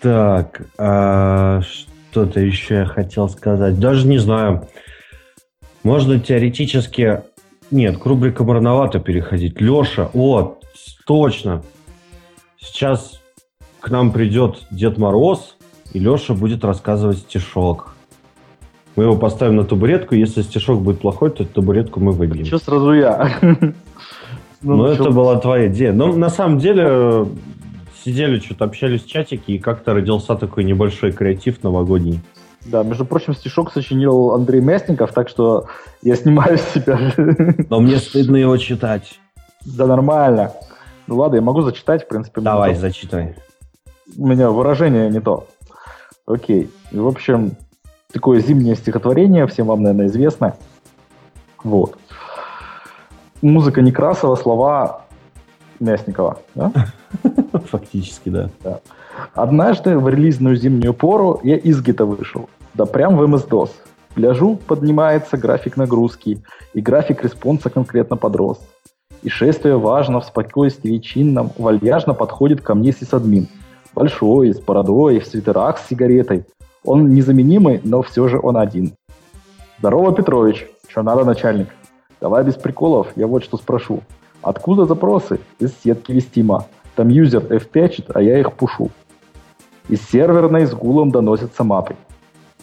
Так, а что-то еще я хотел сказать. Даже не знаю. Можно теоретически... Нет, к рубрикам рановато переходить. Леша, вот, точно. Сейчас к нам придет Дед Мороз, и Леша будет рассказывать стишок. Мы его поставим на табуретку, если стишок будет плохой, то табуретку мы выбьем. Что сразу я? Ну, это чё- была твоя идея. Но на самом деле сидели, что-то общались в чатике, и как-то родился такой небольшой креатив новогодний. Да, между прочим, стишок сочинил Андрей Мясников, так что я снимаю с себя. Но мне стыдно его читать. Да нормально. Ну ладно, я могу зачитать, в принципе. Давай, зачитай. У меня выражение не то. Окей. И, в общем, такое зимнее стихотворение, всем вам, наверное, известно. Вот. Музыка Некрасова, слова Мясникова. да? Фактически, да. Однажды в релизную зимнюю пору я из гита вышел. Да прям в MS-DOS. Гляжу, поднимается график нагрузки, и график response а конкретно подрос. И шествие важно в спокойствии чинном вальяжно подходит ко мне сисадмин. Большой, с бородой, в свитерах с сигаретой. Он незаменимый, но все же он один. Здорово, Петрович. Что надо, начальник? Давай без приколов, я вот что спрошу. Откуда запросы? Из сетки вестима. Там юзер F5, а я их пушу. Из серверной с гулом доносятся мапы.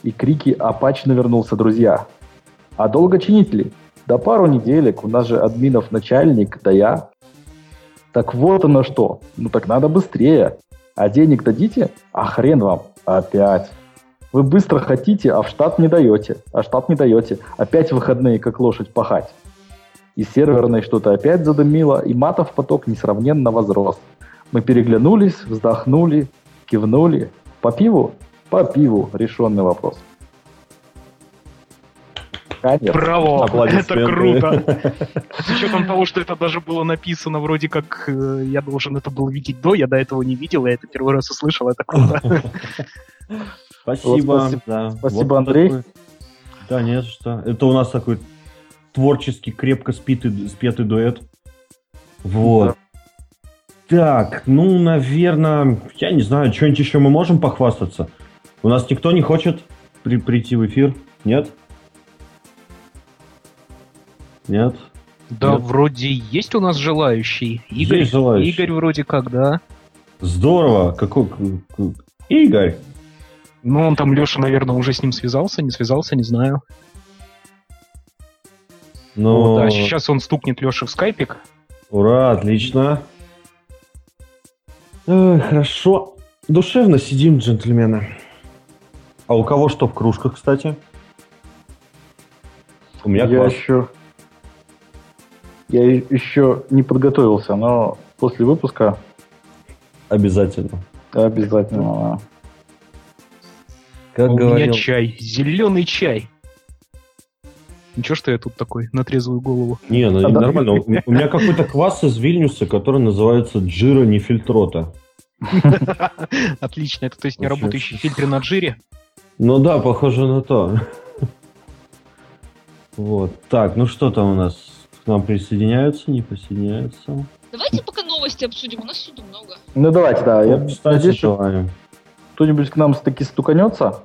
И крики «Апач навернулся, друзья!» А долго чинить ли? Да пару неделек, у нас же админов начальник, да я. Так вот оно что, ну так надо быстрее. А денег дадите? А хрен вам, опять. Вы быстро хотите, а в штат не даете. А штат не даете. Опять выходные, как лошадь, пахать. И серверной что-то опять задымило, и матов поток несравненно возрос. Мы переглянулись, вздохнули, кивнули. По пиву? По пиву. Решенный вопрос. Конец. Браво! Это круто! С учетом того, что это даже было написано вроде как э, я должен это был видеть до, я до этого не видел, я это первый раз услышал, это круто. Спасибо. Вот спасибо- да. спасибо, Вот Андрей. такой- Да, не за что. Это у нас такой творческий, крепко спитый, спетый дуэт. Вот. Так, ну, наверное, я не знаю, что-нибудь еще мы можем похвастаться? У нас никто не хочет при- прийти в эфир? Нет? Нет? Да, Нет. вроде есть у нас желающий. Игорь, Есть желающий. Игорь вроде как, да. Здорово! Какой... Игорь! Ну, он там, Леша, наверное, уже с ним связался, не связался, не знаю. Ну, Вот, а сейчас он стукнет Леше в скайпик. Ура, отлично. Ой, хорошо. Душевно сидим, джентльмены. А у кого что в кружках, кстати? У меня я квас. еще... Я еще не подготовился, но после выпуска Обязательно. обязательно. Как у говорил... меня чай, зеленый чай. Ничего, что я тут такой, на трезвую голову. Не, ну, А, нормально. У у меня какой-то квас из Вильнюса, который называется Джира Нефильтрота. Отлично, это то есть не работающий фильтр на джире. Ну да, похоже на то. Вот. Так, ну что там у нас? К нам присоединяются, не присоединяются? Давайте пока новости обсудим, у нас суда много. Ну давайте, да. Я Ну, Кстати, надеюсь, желаем. кто-нибудь к нам таки стуканется,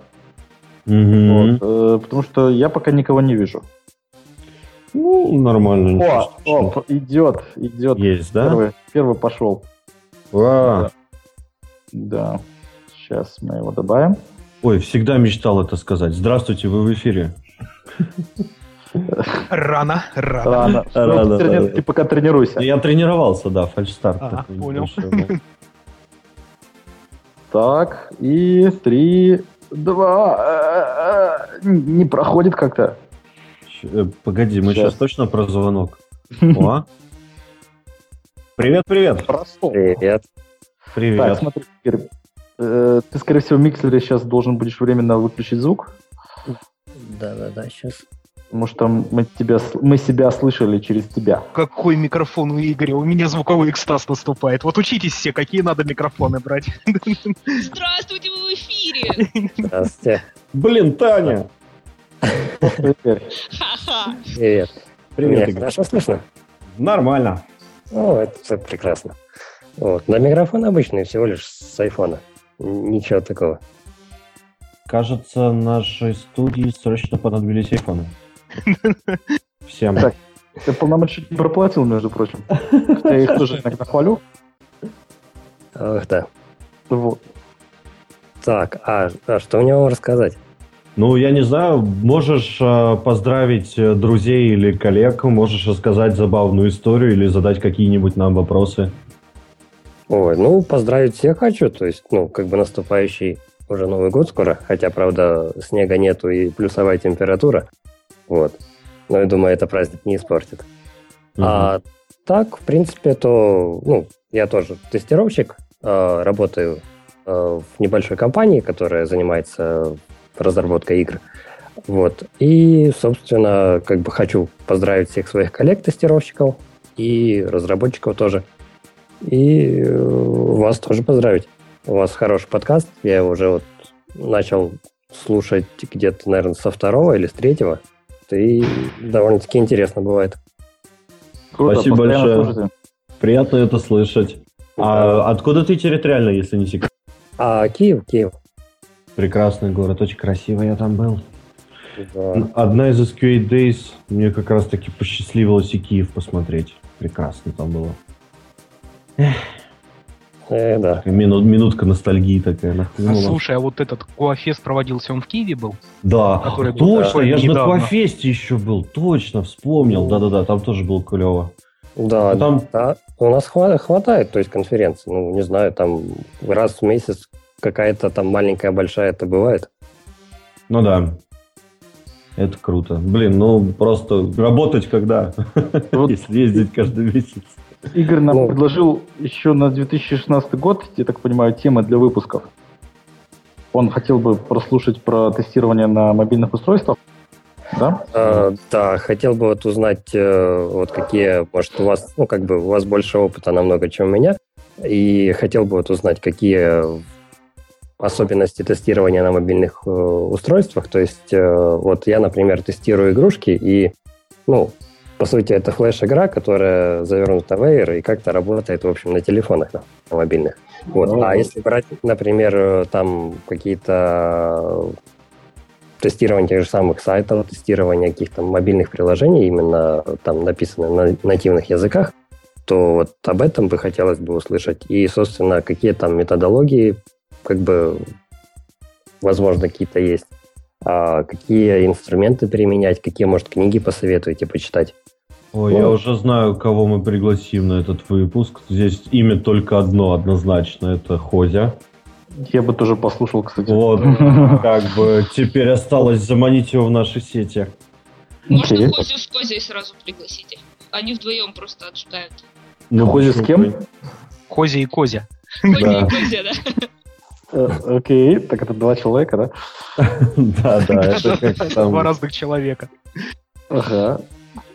Мгм. вот, э, потому что я пока никого не вижу. Ну, нормально. ничего О, о, идет, идет. Есть, да? Первый, первый пошел. Ура! Да. Сейчас мы его добавим. Ой, всегда мечтал это сказать. Здравствуйте, вы в эфире. Рано, рано. Рано. Рано, Ну, да. Ты пока тренируйся. Я тренировался, да, фальшстарт. Такой понял. был. Так, и три, два. э, э, Не проходит как-то. Э, Погоди, мы сейчас точно про звонок. О. Привет, привет. Прошел. Привет. Так, Привет. смотри, э, ты, скорее всего, в миксере сейчас должен будешь временно выключить звук, Да-да-да, сейчас. Потому что мы, тебя, мы себя слышали через тебя. Какой микрофон у Игоря? У меня звуковой экстаз наступает. Вот учитесь все, какие надо микрофоны брать. Здравствуйте, вы в эфире! Здравствуйте. Блин, Таня. Привет. Привет, Игорь. хорошо слышно? Нормально. Ну, это всё прекрасно. Вот. На микрофон обычный, всего лишь с айфона. Ничего такого. Кажется, нашей студии срочно понадобились айфоны. Всем. Так. ты полномочия не проплатил, между прочим. Я их тоже иногда хвалю. Ах, да. Вот. Так, а, а что мне вам рассказать? Ну, я не знаю, можешь э, поздравить э, друзей или коллег, можешь рассказать забавную историю или задать какие-нибудь нам вопросы. Ой, ну, поздравить всех хочу. То есть, ну, как бы наступающий уже Новый год скоро. Хотя, правда, снега нету и плюсовая температура. Вот. Но я думаю, это праздник не испортит. А так, в принципе, то, ну, я тоже тестировщик, э, работаю э, в небольшой компании, которая занимается разработкой игр. Вот. И, собственно, как бы хочу поздравить всех своих коллег-тестировщиков и разработчиков тоже. И э, вас тоже поздравить. У вас хороший подкаст. Я его уже вот начал слушать где-то, наверное, со второго или с третьего. И довольно-таки интересно бывает. Круто, Спасибо большое. слушайте. Приятно это слышать. А откуда ты территориально, если не секрет? А Киев, Киев. Прекрасный город, очень красивый я там был. Да. Одна из SQA Days мне как раз таки посчастливилось и Киев посмотреть. Прекрасно там было. Э, да. Мину- минутка ностальгии такая А слушай, а вот этот Куафест проводился, он в Киеве был? Да, который был точно, я же на. Квафесте еще был, точно, вспомнил. Да-да-да, там тоже было клево. Да, Ну, там- да. У нас хва- хватает, то есть конференций. Ну, не знаю, там раз в месяц какая-то там маленькая, большая, это бывает. Ну да. Это круто. Блин, ну просто работать когда? Вот. Если ездить каждый месяц. Игорь нам Ну. предложил еще на 2016 год, я так понимаю, темы для выпусков. Он хотел бы прослушать про тестирование на мобильных устройствах. Да? А, да, хотел бы вот узнать, э, вот какие, может, у вас, ну, как бы у вас больше опыта намного, чем у меня, и хотел бы вот узнать, какие особенности тестирования на мобильных э, устройствах. То есть, э, вот я, например, тестирую игрушки, и, ну, по сути, это флеш-игра, которая завернута в Air и как-то работает, в общем, на телефонах, на, мобильных. Вот. Ну, А если брать, например, э, там какие-то тестирование тех же самых сайтов, тестирование каких-то мобильных приложений, именно там написано на нативных языках, то вот об этом бы хотелось бы услышать. И, собственно, какие там методологии, как бы, возможно, какие-то есть. А какие инструменты применять, какие, может, книги посоветуете почитать. Ой, я уже знаю, кого мы пригласим на этот выпуск. Здесь имя только одно однозначно. Это Хозя. Я бы тоже послушал, кстати. Вот, как бы теперь осталось заманить его в наши сети. Можно. Козю с Козей сразу пригласите. Они вдвоем просто отжигают. Ну, Кози с кем? Козя и Козя. Козя и Козя, да. Э, Окей, так это два человека, да? Да, да, это как Два разных человека. Ага.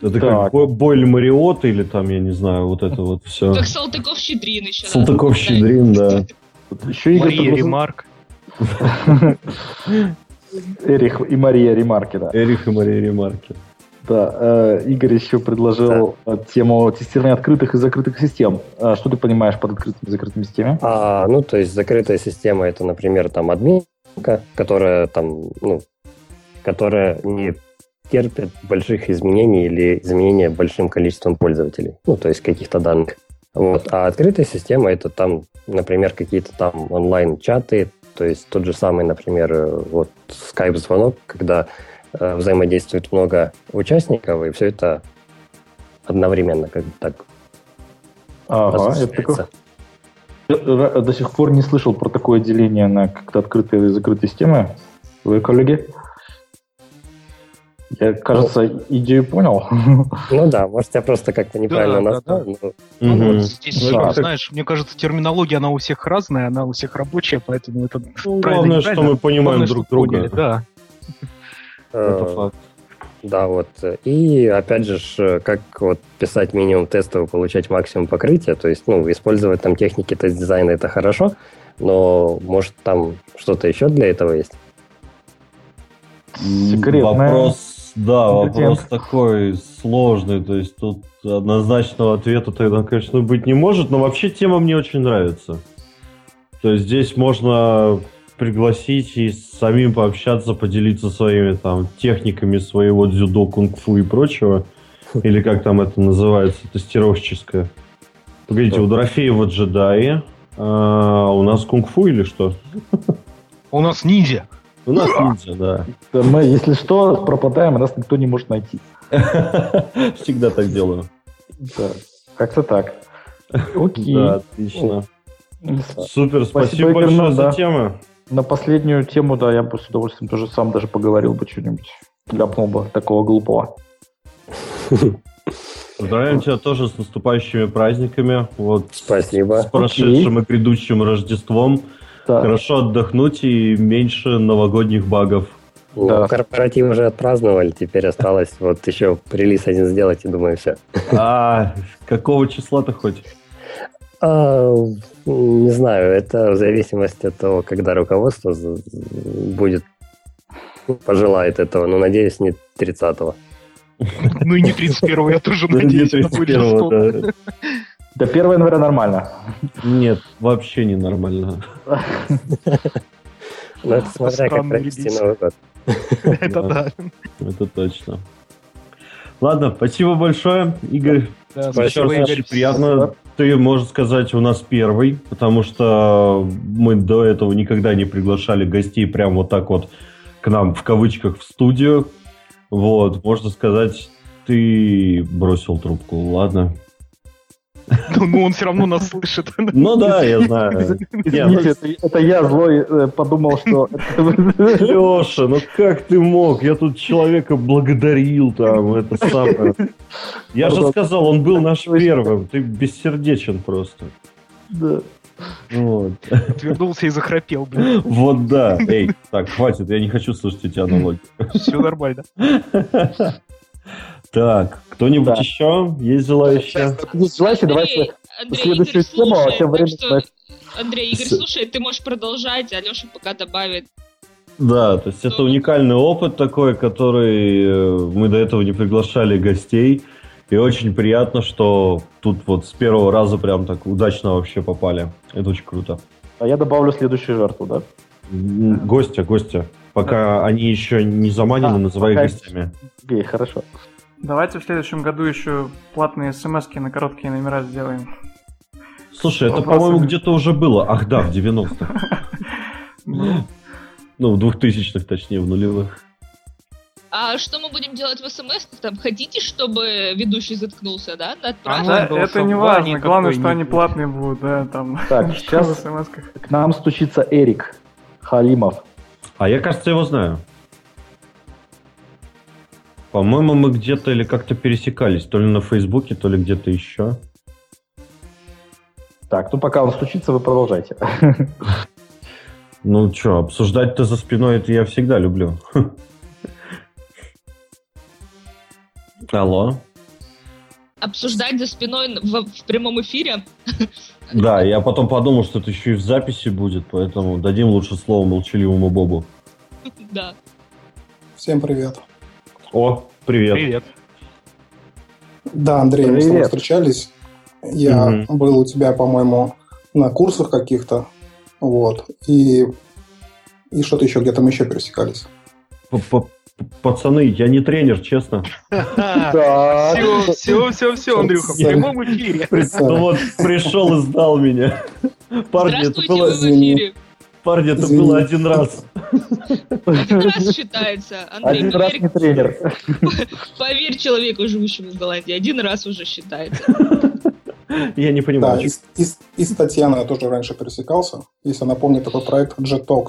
Это как Бо- Бойль Мариот или там, я не знаю, вот это вот все. Как Салтыков-Щедрин еще. надо Салтыков сказать. Щедрин, да. Еще Мария Ремарк. Эрих и Мария Ремарки, да. Эрих и Мария Ремарки. Да, э, Игорь еще предложил э, тему тестирования открытых и закрытых систем. А Что ты понимаешь под открытыми и закрытыми системами? А, ну, то есть закрытая система это, например, там админка, которая там, ну, которая не терпит больших изменений или изменения большим количеством пользователей, ну, то есть каких-то данных. Вот. А открытая система это там, например, какие-то там онлайн-чаты, то есть тот же самый, например, э, вот Skype-звонок, когда взаимодействует много участников, и все это одновременно как бы так Ага, это такое. осуществляется. Р- До сих пор не слышал про такое деление на как-то открытые и закрытые системы. Вы, коллеги? Я, кажется, идею понял. Ну да, может, я просто как-то неправильно да, назвал, но Ну, Мгм. вот здесь, Ну, э, да. знаешь, мне кажется, терминология, она у всех разная, она у всех рабочая, поэтому это Ну, правильно, главное, что мы понимаем Главное, друг друга. поняли, Да. Это э, факт. Да, вот. И опять же, как вот писать минимум тестов и получать максимум покрытия, то есть, ну, использовать там техники тест-дизайна это хорошо, но может там что-то еще для этого есть? Секретная Вопрос, да, вопрос такой сложный, то есть тут однозначного ответа тогда, конечно, быть не может, но вообще тема мне очень нравится. То есть здесь можно пригласить и самим пообщаться, поделиться своими там техниками своего дзюдо, кунг-фу и прочего. Или как там это называется, тестировщическое. Погодите, у Дорофеева джедаи, а у нас кунг-фу или что? У нас ниндзя. У нас ниндзя, да. Мы, если что, пропадаем, и нас никто не может найти. Всегда так делаю. Да. Как-то так. Окей. Да, отлично. Супер, Спасибо, спасибо большое за да. тему. На последнюю тему, да, я бы с удовольствием тоже сам даже поговорил бы что-нибудь. Ляпнул бы такого глупого. Поздравляем тебя тоже с наступающими праздниками. Вот Спасибо. с прошедшим и грядущим Рождеством. Да. Хорошо отдохнуть и меньше новогодних багов. Ну, Да. корпоратив уже отпраздновали, теперь осталось вот еще релиз один сделать, и думаю, все. А какого числа-то хоть? А, не знаю, это в зависимости от того, когда руководство будет ну, пожелает этого, но надеюсь, не 30-го. Ну и не 31 я тоже надеюсь, это будет 31-го, да. До 1 января нормально. Нет, вообще не нормально. Но это смотря как провести. Новый год. Это да. Это точно. Ладно, спасибо большое, Игорь. Да, Еще раз Спасибо, очень Игорь. приятно. Ты, можно сказать, у нас первый, потому что мы до этого никогда не приглашали гостей прям вот так вот к нам, в кавычках, в студию. Вот, можно сказать, ты бросил трубку, ладно. Ну, ну, он все равно нас слышит. Ну да, я знаю. Извините, это, это я злой э, подумал, что... Леша, ну как ты мог? Я тут человека благодарил там, это самое. Я же сказал, он был наш первым. Ты бессердечен просто. Да. Вот. Отвернулся и захрапел, блин. Вот да. Эй, так, хватит, я не хочу слышать эти аналогии. Все нормально. Так, кто-нибудь Да. еще? Есть желающие? Есть желающие, давайте... Андрей, следующую Игорь тему, а слушает, тем временем что... Андрей, Игорь С- слушает, ты можешь продолжать, а Леша пока добавит. Да, то есть это уникальный опыт такой, который э, мы до этого не приглашали гостей. И очень приятно, что тут вот с первого раза прям так удачно вообще попали. Это очень круто. А я добавлю следующую жертву, да? Гостя, гостя. Пока они еще не заманены, А, называй их пока- гостями. Окей, хорошо. Давайте в следующем году еще платные смс на короткие номера сделаем. Слушай, это, по-моему, где-то уже было. Ах да, в 90-х. Ну, Ну, в 2000-х, точнее, в нулевых. А что мы будем делать в смс? Там хотите, чтобы ведущий заткнулся, да? А да, это не важно. Главное, что они платные будут, да, там. Так, сейчас к нам стучится Эрик Халимов. А я, кажется, его знаю. По-моему, мы где-то или как-то пересекались, то ли на Фейсбуке, то ли где-то еще. Так, ну пока он стучится, вы продолжайте. Ну что, обсуждать-то за спиной это я всегда люблю. Алло. Обсуждать за спиной в, в прямом эфире? Да, я потом подумал, что это еще и в записи будет, поэтому дадим лучше слово молчаливому Бобу. Да. Всем привет. О, привет. Привет. Да, Андрей, мы с тобой Привет. встречались. Я Мгм. был у тебя, по-моему, на курсах каких-то. Вот. И, и что-то еще, где-то мы еще пересекались. Пацаны, я не тренер, честно. Все, все, все, все, Андрюха, в прямом эфире. Ну вот, пришел и сдал меня. Парни, это было, вы в эфире. Парни, это Извини. было один раз. Один раз считается. Андрей, Один раз поверь, не тренер. поверь человеку, живущему в Голландии, один раз уже считается. Я не Да, понимаю. и, с- и, с- и с Татьяной я тоже раньше пересекался. Если она помнит такой проект Jetox.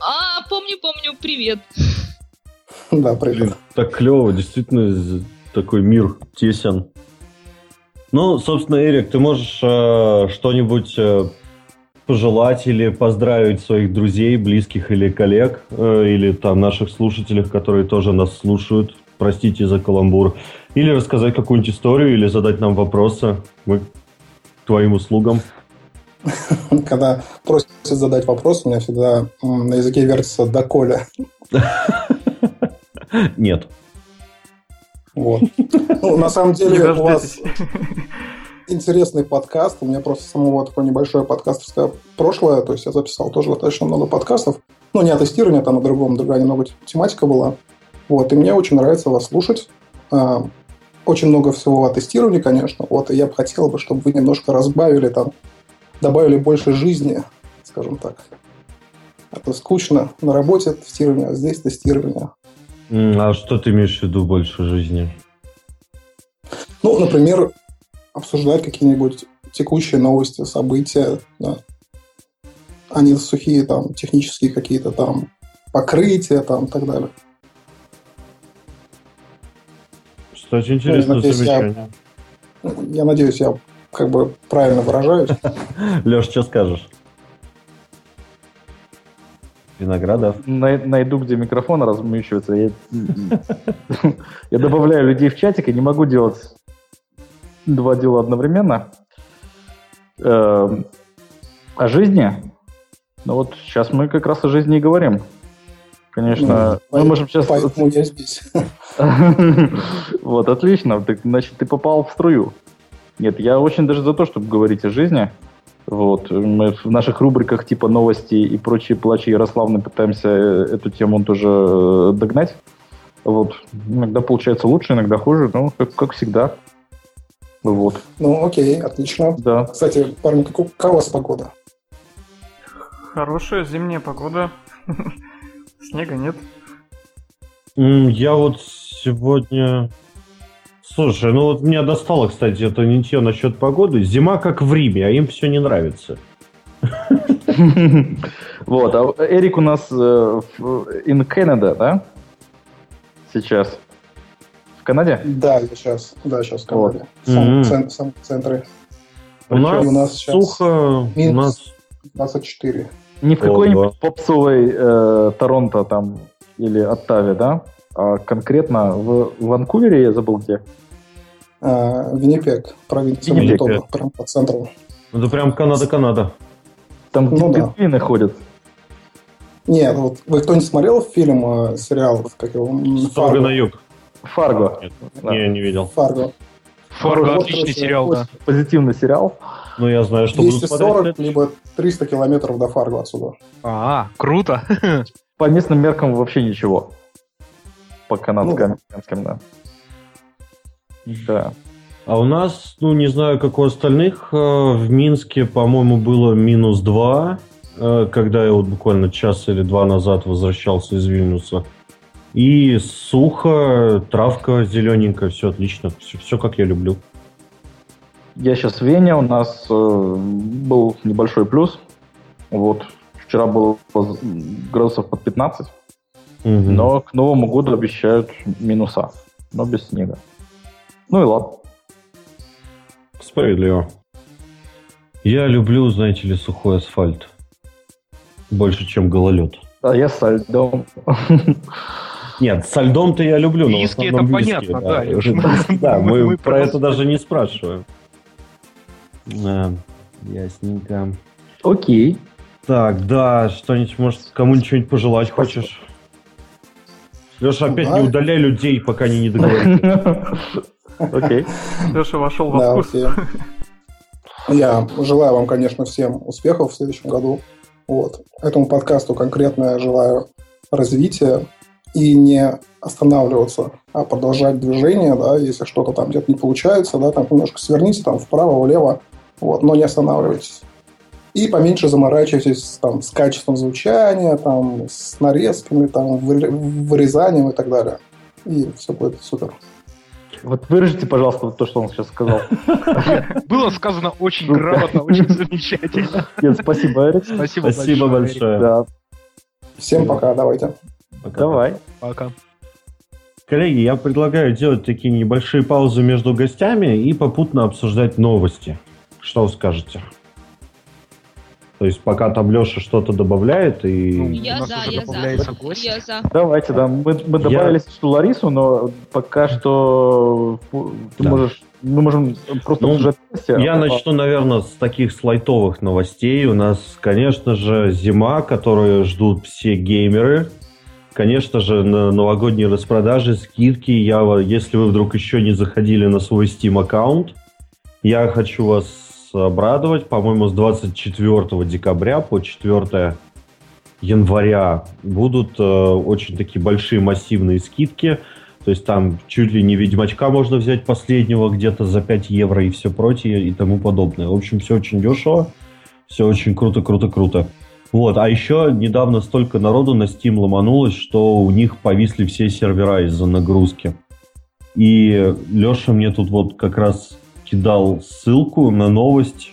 А, помню, помню, привет. Да, привет. Так клево, действительно такой мир тесен. Ну, собственно, Эрик, ты можешь э, что-нибудь э, пожелать или поздравить своих друзей, близких или коллег, э, или там наших слушателей, которые тоже нас слушают, простите за каламбур, или рассказать какую-нибудь историю, или задать нам вопросы. Мы к твоим услугам. Когда просят задать вопрос, у меня всегда на языке вертится «доколе». Нет. Вот. Ну, на самом деле, у вас. Интересный подкаст. У меня просто самого такое небольшое подкастерское прошлое. То есть я записал тоже достаточно много подкастов. Ну, не о тестировании, там на другом, другая немного тематика была. Вот, и мне очень нравится вас слушать. А, Очень много всего о тестировании, конечно. Вот, и я бы хотел бы, чтобы вы немножко разбавили там, добавили больше жизни, скажем так. А то скучно. На работе тестирование, а здесь тестирование. А что ты имеешь в виду больше жизни? Ну, например, обсуждать какие-нибудь текущие новости, события, да. а не сухие там технические какие-то там покрытия там и так далее. Кстати, интересное надеюсь, я- замечание. Я надеюсь, я как бы правильно выражаюсь. Леш, что скажешь? Виноградов. Най- Найду, где микрофон размещивается. Я, я добавляю людей в чатик и не могу делать два дела одновременно. Эм, О жизни? Ну вот сейчас мы как раз о жизни и говорим. Конечно, Ну, мы можем сейчас... Поэтому я здесь. Вот, отлично. Значит, ты попал в струю. Нет, я очень даже за то, чтобы говорить о жизни. Вот. Мы в наших рубриках типа новости и прочие плачи Ярославны пытаемся э, эту тему тоже э, догнать. Вот. Иногда получается лучше, иногда хуже, ну, как, как всегда. Вот, Ну, окей, отлично. да. Кстати, парни, как у какая у вас погода? Хорошая зимняя погода. Снега нет. Я вот сегодня... Слушай, ну вот меня достало, кстати, это не те насчет погоды. Зима как в Риме, а им все не нравится. Вот, а Эрик у нас э, в- in Canada, да? Сейчас. В Канаде? Да, сейчас. Да, сейчас в Вот. Канаде. В самом Мгм. цен- в самом центре. У Причем нас, у нас сейчас сухо, у минус. нас... 24. Не в какой-нибудь попсовой э, Торонто там или Оттаве, да? А конкретно в Ванкувере, я забыл где. А, Виннипек, провинция Виннипек, Манитоба, прям по центру. Это прям Канада-Канада. Там где Ну да. пингвины ходят. Нет, вот вы кто-нибудь смотрел фильм, э, сериал, как его? Строго Фарго? на юг. Фарго. Нет, Да. Не, не видел. Фарго. Фарго Вот, отличный сериал, да. Позитивный сериал. Ну, я знаю, что буду 240, смотреть. либо 300 километров до Фарго отсюда. А, круто. По местным меркам вообще ничего. По Ну канадским, американским, да. Да. А у нас, ну, не знаю, как у остальных, э, в Минске, по-моему, было минус 2, э, когда я вот буквально час или два назад возвращался из Вильнюса. И сухо, травка зелененькая, все отлично, все, все как я люблю. Я сейчас в Вене, у нас э, был небольшой плюс. Вот. Вчера было градусов под 15. Мгм. Но к Новому году обещают минуса, но без снега. Ну и ладно. Справедливо. Я люблю, знаете ли, сухой асфальт. Больше, чем гололед. А я со льдом. Нет, со льдом-то я люблю, но Виски это виски, понятно, да, Леш. Да, мы Мы про это даже не спрашиваем. А, Ясненько. Окей. Так, да, что-нибудь, может, кому-нибудь что-нибудь пожелать хочешь? Леша, опять Да. не удаляй людей, пока они не договорятся. Окей. Леша вошел во Да, вкус. Я желаю вам, конечно, всем успехов в следующем году. Вот. Этому подкасту конкретно я желаю развития и не останавливаться, а продолжать движение, да, если что-то там где-то не получается, да, там немножко сверните там вправо, влево, вот, но не останавливайтесь. И поменьше заморачивайтесь там с качеством звучания, там, с нарезками, там, выре- вырезанием и так далее. И все будет супер. Вот выражите, пожалуйста, вот то, что он сейчас сказал. Было сказано очень грамотно, очень замечательно. Нет, спасибо, Эрик. Спасибо, Спасибо Эрик. большое. Да, Всем пока, давайте. Пока. давай. Пока. Коллеги, я предлагаю делать такие небольшие паузы между гостями и попутно обсуждать новости. Что вы скажете? То есть пока там Леша что-то добавляет и... Ну, Я за, уже я за. гость. Я за. Давайте, да. Мы, мы добавили что Ларису, но пока что ты Да. можешь, мы можем просто Ну, обсуждать новости, Я а- начну, наверное, с таких слайтовых новостей. У нас, конечно же, зима, которую ждут все геймеры. Конечно же, на новогодние распродажи, скидки. Я, если вы вдруг еще не заходили на свой Steam аккаунт, я хочу вас обрадовать. По-моему, с 24 декабря по 4 января будут э, очень такие большие массивные скидки. То есть там чуть ли не Ведьмачка можно взять последнего где-то за 5 евро и все прочее и тому подобное. В общем, все очень дешево, все очень круто, круто, круто. Вот, а еще недавно столько народу на Steam ломанулось, что у них повисли все сервера из-за нагрузки. И Леша мне тут вот как раз кидал ссылку на новость,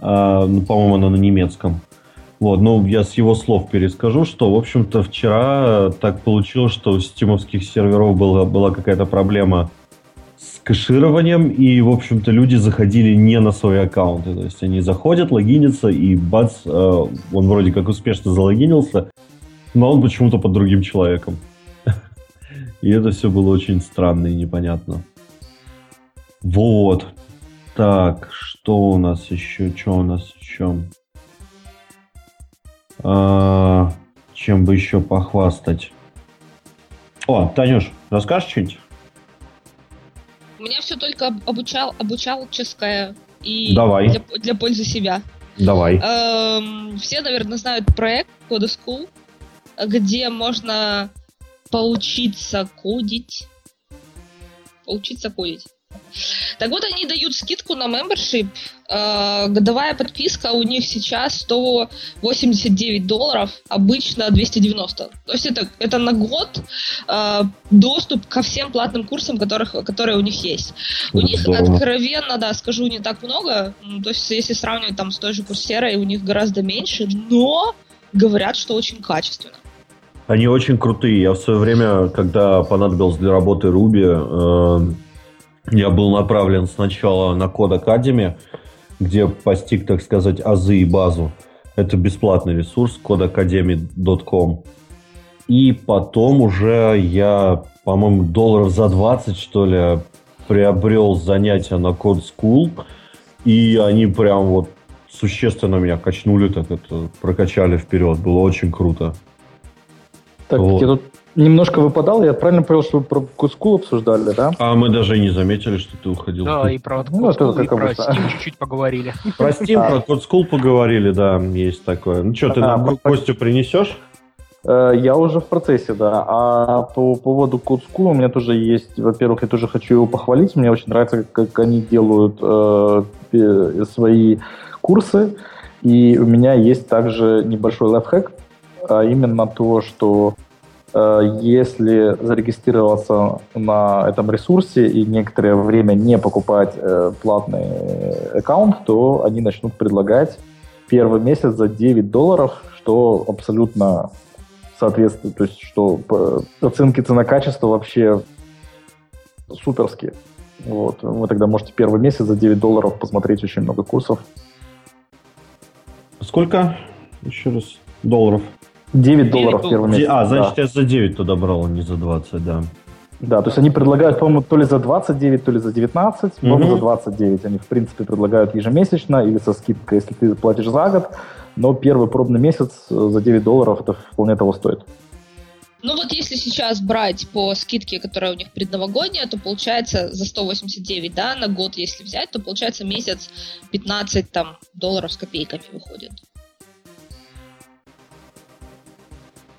а, ну, по-моему, она на немецком. Вот, ну, я с его слов перескажу, что, в общем-то, вчера так получилось, что у стимовских серверов была, была какая-то проблема кэшированием, и, в общем-то, люди заходили не на свои аккаунты. То есть они заходят, логинятся, и бац, э, он вроде как успешно залогинился, но он почему-то под другим человеком. И это все было очень странно и непонятно. Вот. Так, что у нас еще? Что у нас еще? А, чем бы еще похвастать? О, Танюш, расскажешь что-нибудь? Меня все только об- обучал, обучалческое и Давай. Для, для пользы себя. Давай. Эм, все, наверное, знают проект Code School, где можно поучиться кодить. Поучиться кодить. Так вот, они дают скидку на membership. Э, годовая подписка у них сейчас 189 долларов, обычно 290. То есть это, это на год э, доступ ко всем платным курсам, которых, которые у них есть. У них Здорово. откровенно, да, скажу, не так много. То есть, если сравнивать там с той же курсерой, у них гораздо меньше, но говорят, что очень качественно. Они очень крутые. Я в свое время, когда понадобилось для работы э, я был направлен сначала на Code Academy, где постиг, так сказать, азы и базу. Это бесплатный ресурс, codeacademy.com. И потом уже я, по-моему, долларов за 20, что ли, приобрел занятия на Code School. И они прям вот существенно меня качнули, так это прокачали вперед. Было очень круто. Так, Вот. я тут немножко выпадал, я правильно понял, что вы про Кускул обсуждали, да? А мы даже и не заметили, что ты уходил. Да, и про Ну, это и про обычно. Steam чуть-чуть поговорили. Про Steam, про School поговорили, да, есть такое. Ну что, ты нам Костю принесешь? Э, Я уже в процессе, да. А по поводу School у меня тоже есть, во-первых, я тоже хочу его похвалить. Мне очень нравится, как они делают э, свои курсы. И у меня есть также небольшой лайфхак, а именно то, что если зарегистрироваться на этом ресурсе и некоторое время не покупать э, платный аккаунт, то они начнут предлагать первый месяц за 9 долларов, что абсолютно соответственно, то есть что по- оценки цена-качество вообще суперские. Вот. Вы тогда можете первый месяц за 9 долларов посмотреть очень много курсов. Сколько? Еще раз. Долларов. 9 долларов долларов. первый Де- месяц. А, да. значит, я за 9 туда брал, а не за 20, да. Да, то есть они предлагают, по-моему, то ли за 29, то ли за 19, по-моему, Мгм. за 29. Они, в принципе, предлагают ежемесячно или со скидкой, если ты платишь за год. Но первый пробный месяц э, за 9 долларов это вполне того стоит. Ну вот если сейчас брать по скидке, которая у них предновогодняя, то получается за 189, да, на год если взять, то получается месяц 15 там долларов с копейками выходит.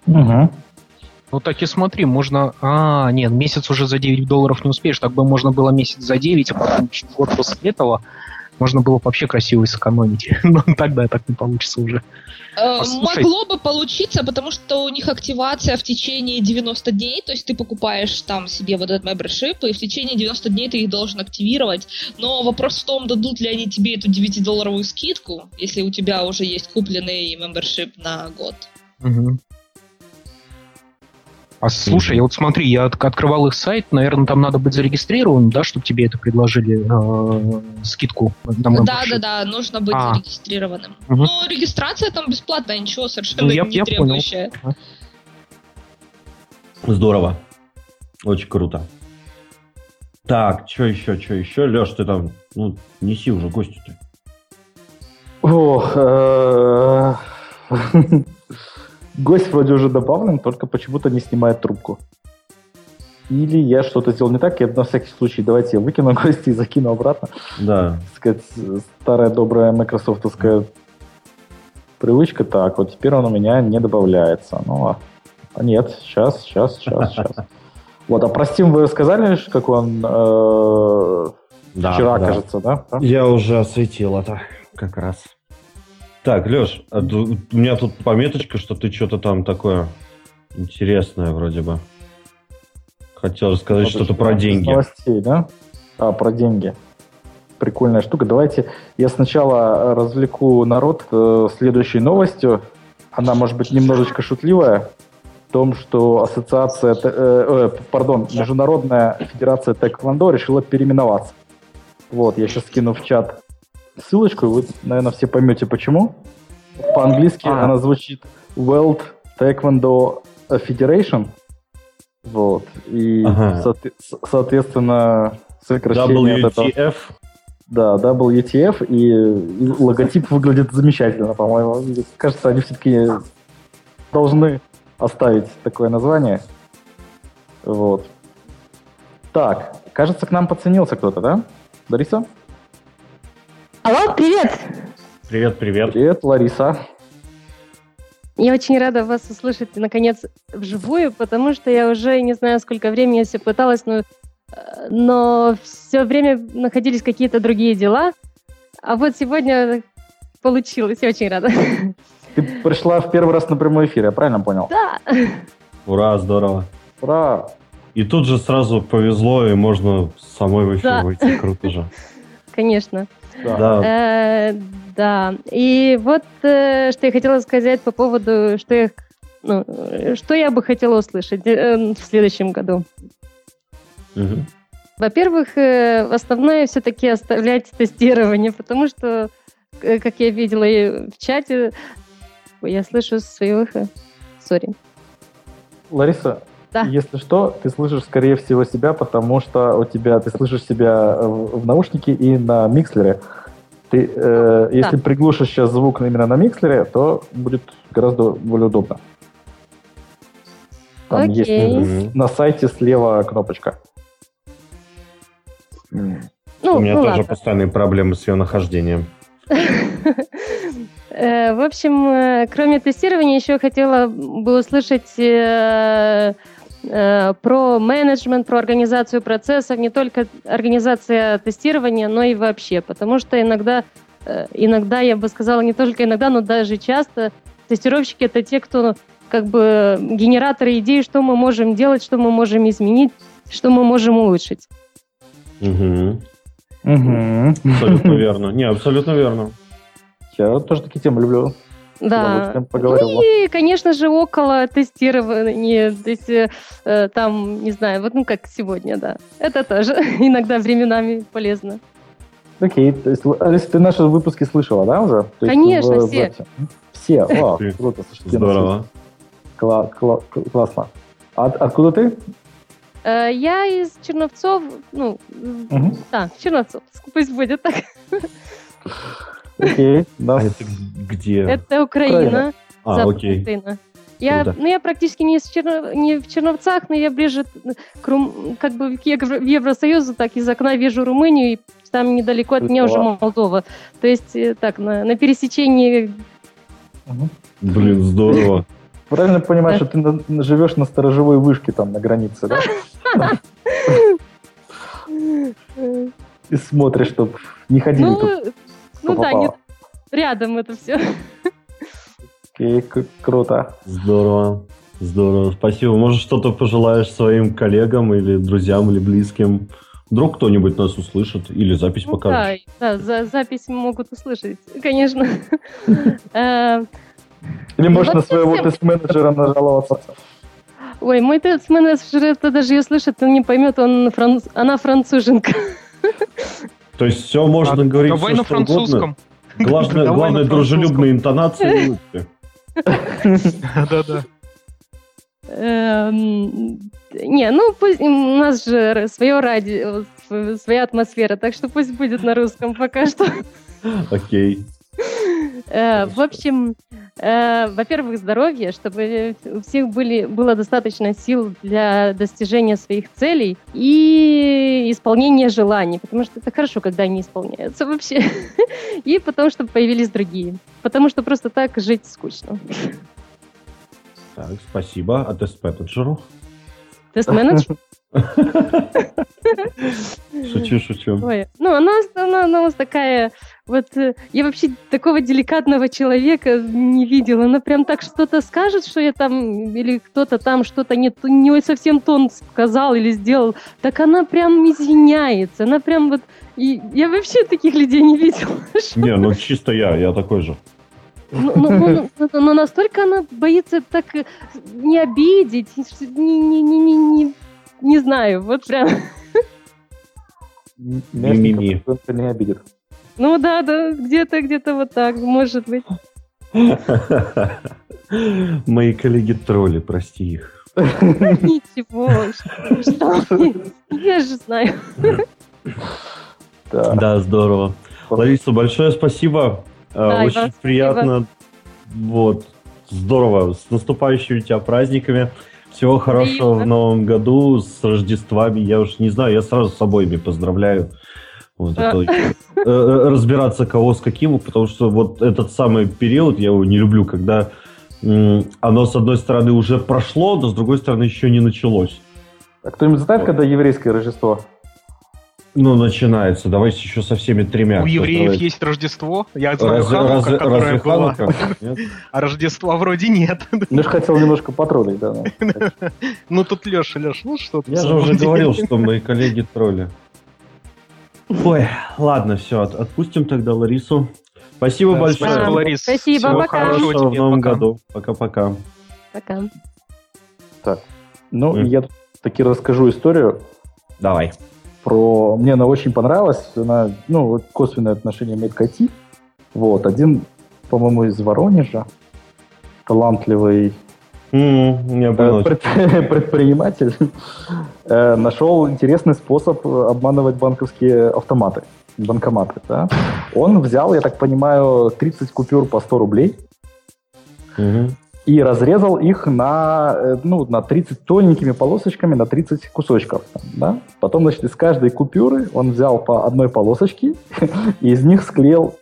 Угу. Ну так и смотри, можно... А, нет, месяц уже за 9 долларов не успеешь, так бы можно было месяц за 9, а потом год после этого можно было бы вообще красиво сэкономить. Но тогда так не получится уже. Э, Послушай. Могло бы получиться, потому что у них активация в течение 90 дней, то есть ты покупаешь там себе вот этот membership, и в течение 90 дней ты их должен активировать. Но вопрос в том, дадут ли они тебе эту 9-долларовую скидку, если у тебя уже есть купленный membership на год. Мгм. А слушай, я вот смотри, я от- открывал их сайт, наверное, там надо быть зарегистрированным, да, чтобы тебе это предложили э, скидку на Да, да, да, нужно быть А. зарегистрированным. Мгм. Но регистрация там бесплатная, ничего совершенно Ну, я- не я понял. требующая. Здорово. Очень круто. Так, что еще, что еще? Леш, ты там, ну, неси уже гостю-то. Ох, э, гость вроде уже добавлен, только почему-то не снимает трубку. Или я что-то сделал не так, и на всякий случай давайте я выкину гостя и закину обратно. Да. Так сказать, старая добрая майкрософтовская привычка. Так, вот теперь он у меня не добавляется. Ну, а- а нет, сейчас, сейчас, сейчас, сейчас. Вот, а про Steam вы сказали, как он э, Да, вчера, да. кажется, да? Да? Я уже осветил это как раз. Так, Леш, а у меня тут пометочка, что ты что-то там такое интересное вроде бы. Хотел рассказать что-то про деньги. Новостей, да? А, про деньги. Прикольная штука. Давайте я сначала э, развлеку народ э, следующей новостью. Она может быть немножечко шутливая. В том, что ассоциация, э, э, пардон, Международная Федерация Тэквондо решила переименоваться. Вот, я сейчас скину в чат ссылочку, вы, наверное, все поймете почему. По-английски А. она звучит World Taekwondo Federation. Вот. И, Ага. соотве- соответственно, сокращение от этого. WTF. Да, WTF, и, и логотип выглядит замечательно, по-моему. Мне Кажется, они все-таки должны оставить такое название. Вот. Так, кажется, к нам подценился кто-то, да? Лариса? Алло, привет! Привет, привет. Привет, Лариса. Я очень рада вас услышать, наконец, вживую, потому что я уже не знаю, сколько времени я все пыталась, но, э, но все время находились какие-то другие дела. А вот сегодня получилось, я очень рада. Ты пришла в первый раз на прямой эфир, я правильно понял? Да, Ура, здорово. Ура! И тут же сразу повезло, и можно самой в эфир Да. выйти. Круто же. конечно. Да. Да. Э, Да, и вот э, что я хотела сказать по поводу, что я, ну, э, что я бы хотела услышать э, в следующем году. Мгм. Во-первых, э, основное все-таки оставлять тестирование, потому что, как я видела и в чате, я слышу свое эхо. Сори. Лариса, Да. если что, ты слышишь, скорее всего, себя, потому что у тебя ты слышишь себя в, в наушнике и на микслере. Ты, э, если приглушишь сейчас звук именно на микслере, то будет гораздо более удобно. Там есть Окей. Мгм. на сайте слева кнопочка. Ну, У меня ну тоже ладно. постоянные проблемы с ее нахождением. Э, В общем, э, кроме тестирования, еще хотела бы услышать э, э, про менеджмент, про организацию процессов, не только организация тестирования, но и вообще. Потому что иногда, э, иногда, я бы сказала, не только иногда, но даже часто тестировщики это те, кто как бы генераторы идей, что мы можем делать, что мы можем изменить, что мы можем улучшить. Мгм. Мгм. Абсолютно верно. Не, абсолютно верно. Я тоже такие темы люблю. Да. Поговорил. Ну и, конечно же, около тестирования, то есть э, э, там, не знаю, вот ну как сегодня, да. Это тоже иногда временами полезно. Окей, то есть, Алиса, ты наши выпуски слышала, да, уже? То есть Конечно, в- в все. Все, о, Ты- круто, Здорово. Кла- кла- классно. А от- откуда ты? Э, Я из Черновцов, ну, Мгм. да, Черновцов, пусть будет так. Окей, да. А это где? Это Украина. Украина. А, окей. Украина. Я, Круто. ну, я практически не, из Черно- не в Черновцах, но я ближе к Рум- как бы к Евросоюзу, так из окна вижу Румынию, и там недалеко от меня уже. Молдова. То есть э, так, на, на пересечении Мгм. Блин, здорово. Правильно понимаешь, что ты живешь на сторожевой вышке там на границе, да? И смотришь, чтобы не ходили ну, тут. Ну да, не, попало. рядом это все. Окей, круто. Здорово. Здорово. Спасибо. Может, что-то пожелаешь своим коллегам или друзьям, или близким? Вдруг кто-нибудь нас услышит или запись Ну покажет. да, да, за запись могут услышать, конечно. Э, Или можешь на своего тест-менеджера нажаловаться. Ой, мой тест-менеджер это даже ее слышит, он не поймет, он франц- она француженка. То есть все можно А, говорить Давай всё, на что угодно. французском. Главное, Давай главное на дружелюбные интонации. Да-да. Эм, Не, ну пусть у нас же свое радио, св- своя атмосфера, так что пусть будет на русском пока что. Окей. Э, В общем, э, во-первых, здоровье, чтобы у всех были, было достаточно сил для достижения своих целей и исполнения желаний, потому что это хорошо, когда они исполняются вообще. И потому что появились другие. Потому что просто так жить скучно. Так, спасибо. А тест-менеджеру? Тест-менеджер? Шучу, шучу. Ой, ну, она, она, она у нас такая, вот, э, я вообще такого деликатного человека не видела. Она прям так что-то скажет, что я там, или кто-то там что-то не, не совсем тон сказал или сделал, так она прям извиняется. Она прям вот, и я вообще таких людей не видела. Не, ну чисто я, я такой же. Ну, ну, ну, ну, настолько она боится так не обидеть, не, не, не, не, не, знаю, вот прям. Ми-ми-ми. Мясненько не обидит. Ну да, да, где-то, где-то вот так, может быть. Мои коллеги тролли, прости их. Ничего, что, я же знаю. Да. Здорово. Лариса, большое спасибо. Э, Очень приятно. Вот. Здорово. С наступающими тебя праздниками. Всего хорошего в новом году, с Рождествами. Я уж не знаю, я сразу с обоими поздравляю. Вот, это очень- Э, э, разбираться кого с каким, потому что вот этот самый период, я его не люблю, когда м, оно, с одной стороны, уже прошло, но с другой стороны, еще не началось. А кто-нибудь знает, когда еврейское Рождество? Ну, начинается. Давайте еще со всеми тремя. У евреев Поздравляю. есть Рождество. Я знаю Разве, Ханука, разве- которая разве была. Ханука? А Рождества вроде нет. Ну, я же хотел немножко потроллить, да. ну. Ну тут Леша, Леша, ну что ты Я же уже говорил, что мои коллеги тролли. Ой, ладно, все, отпустим тогда Ларису. Спасибо Да, большое. спасибо, Ларис. Спасибо, Всего пока. хорошего в новом пока. году. Пока-пока. Пока. Ну, Мгм. я таки расскажу историю Давай. Про... Мне она очень понравилась. Она, ну, косвенное отношение имеет к IT. Вот, один, по-моему, из Воронежа, талантливый э, понял. предприниматель, э, нашел интересный способ обманывать банковские автоматы, банкоматы. Да? Он взял, я так понимаю, 30 купюр по 100 рублей. И разрезал их на, э, ну, на 30 тоненькими полосочками, на 30 кусочков. Да? Потом, значит, из каждой купюры он взял по одной полосочке и из них склеил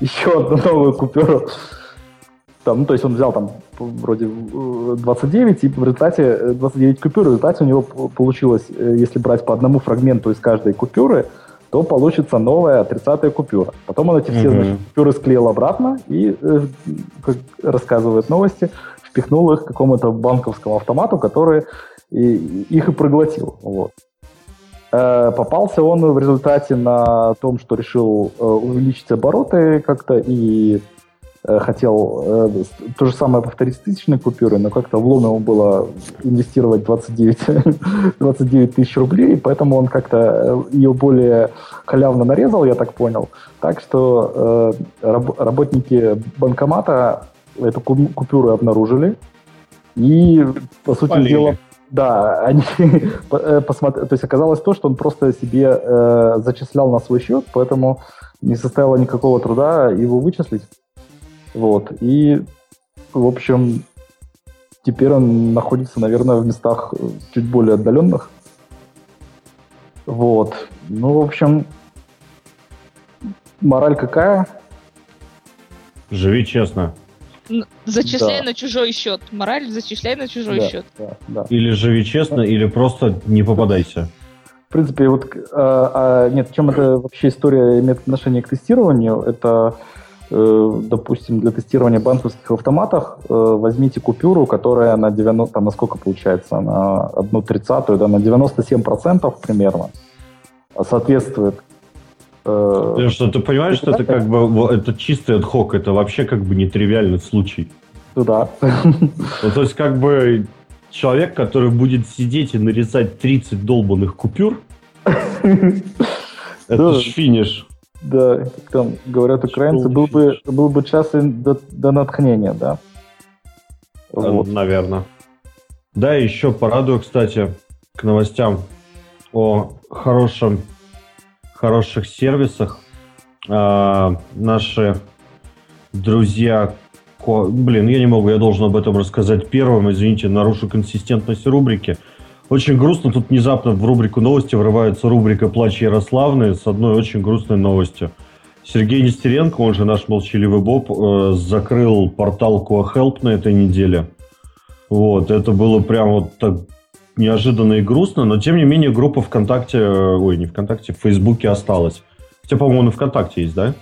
еще одну новую купюру. Там, ну, то есть он взял там вроде э, 29, и в результате э, 29 купюр, в результате у него получилось, э, если брать по одному фрагменту из каждой купюры, то получится новая 30 купюра. Потом он эти все значит, купюры склеил обратно и, э, как рассказывают новости, впихнул их к какому-то банковскому автомату, который и- их и проглотил. Вот. Э, Попался он в результате на том, что решил э, увеличить обороты как-то и хотел э, то же самое повторить с тысячной купюрой, но как-то влом ему было инвестировать 29, 29 тысяч рублей, поэтому он как-то ее более халявно нарезал, я так понял. Так что работники банкомата эту купюру обнаружили, и, по сути Полили. дела, да, они посмотрели, то есть оказалось то, что он просто себе э, зачислял на свой счет, поэтому не составило никакого труда его вычислить. Вот. И, в общем, теперь он находится, наверное, в местах чуть более отдаленных. Вот. Ну, в общем, мораль какая? Живи честно. Зачисляй да. на чужой счет. Мораль зачисляй на чужой да, счет. Да, да. Или живи честно, или просто не попадайся. В принципе, вот а, а, нет, чем это вообще история имеет отношение к тестированию, это э, допустим, для тестирования банковских автоматов э, возьмите купюру, которая на 90, там, на сколько получается, на одну тридцатую, да, на 97% примерно соответствует Э, что ты понимаешь, что это как бы это чистый отхок, это вообще как бы нетривиальный случай. Ну да. Ну, то есть как бы человек, который будет сидеть и нарезать 30 долбанных купюр, это ж финиш. Да, как там говорят украинцы, был бы, был бы час до, до натхнения, да? Вот. Наверное. Да, еще порадую, кстати, к новостям о хорошем хороших сервисах. А, наши друзья... Блин, я не могу, я должен об этом рассказать первым. Извините, нарушу консистентность рубрики. Очень грустно, тут внезапно в рубрику новости врывается рубрика «Плач Ярославны» с одной очень грустной новостью. Сергей Нестеренко, он же наш молчаливый Боб, э, закрыл портал Help на этой неделе. Вот, это было прям вот так неожиданно и грустно, но тем не менее группа ВКонтакте, э, ой, не ВКонтакте, в Фейсбуке осталась. Хотя, по-моему, на ВКонтакте есть, да?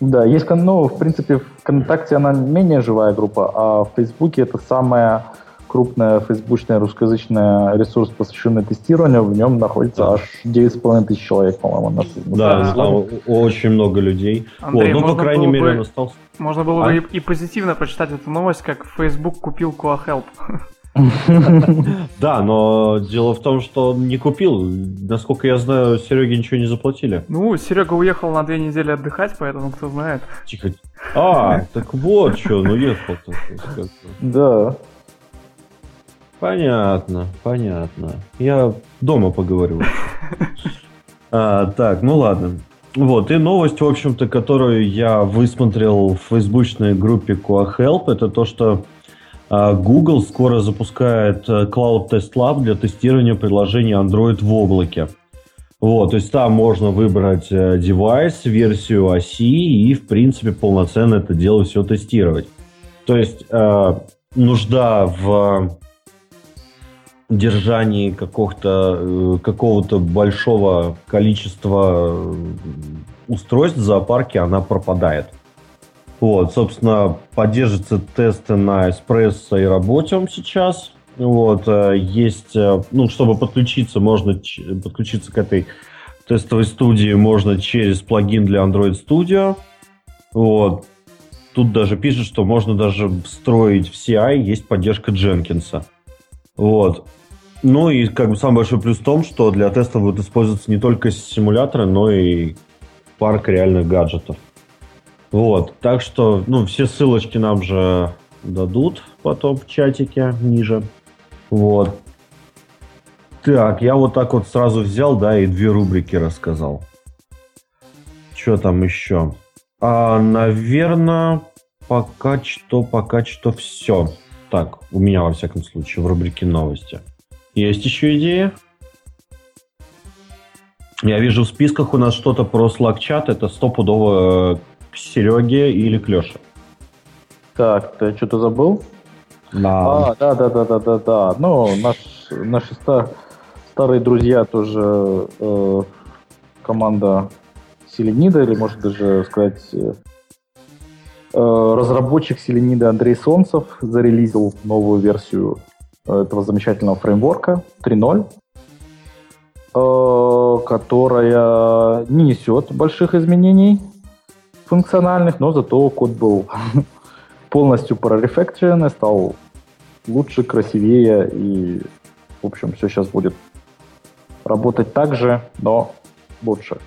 Да, есть, ну, в принципе, ВКонтакте она менее живая группа, а в Фейсбуке это самая крупная фейсбучная русскоязычная ресурс, посвященный тестированию, в нем находится да. аж 9,5 тысяч человек, по-моему. На, да, там очень много людей. Андрей, вот, ну, по крайней мере, бы, он остался. Можно было а? бы и, и позитивно прочитать эту новость, как Facebook купил Coahelp. Да, но дело в том, что он не купил. Насколько я знаю, Сереге ничего не заплатили. Ну, Серега уехал на две недели отдыхать, поэтому кто знает. Тихо. А, так вот что, он уехал-то. Да. Понятно, понятно. Я дома поговорю. А, так, ну ладно. Вот, и новость, в общем-то, которую я высмотрел в фейсбучной группе QuaHelp, это то, что а Google скоро запускает э, Cloud Test Lab для тестирования приложений Android в облаке. Вот, то есть там можно выбрать э, девайс, версию оси и, в принципе, полноценно это дело все тестировать. То есть э, нужда в держании какого-то, э, какого-то большого количества устройств в зоопарке, она пропадает. Вот, собственно, поддерживаются тесты на Espresso и Работиум сейчас. Вот, э, есть, э, ну, чтобы подключиться, можно подключиться к этой тестовой студии можно через плагин для Android Studio. Вот. Тут даже пишет, что можно даже встроить в CI, есть поддержка Дженкинса. Вот. Ну и как бы самый большой плюс в том, что для теста будут использоваться не только симуляторы, но и парк реальных гаджетов. Вот, так что, ну, все ссылочки нам же дадут потом в чатике ниже. Вот. Так, я вот так вот сразу взял, да, и две рубрики рассказал. Что там еще? А, наверное, пока что, пока что все. Так, у меня, во всяком случае, в рубрике новости. Есть еще идеи? Я вижу в списках у нас что-то про Slack чат. Это стопудово э, к Сереге или к Леше. Так, ты что-то забыл? Да. А, да, да, да, да, да, да. Ну, наш, наши ста, старые друзья тоже э, команда Селенида, или может даже сказать э, разработчик Селенида Андрей Солнцев зарелизил новую версию этого замечательного фреймворка 3.0, э, которая не несет больших изменений функциональных, но зато код был полностью прорефакторенный, стал лучше, красивее и, в общем, все сейчас будет работать так же, но лучше.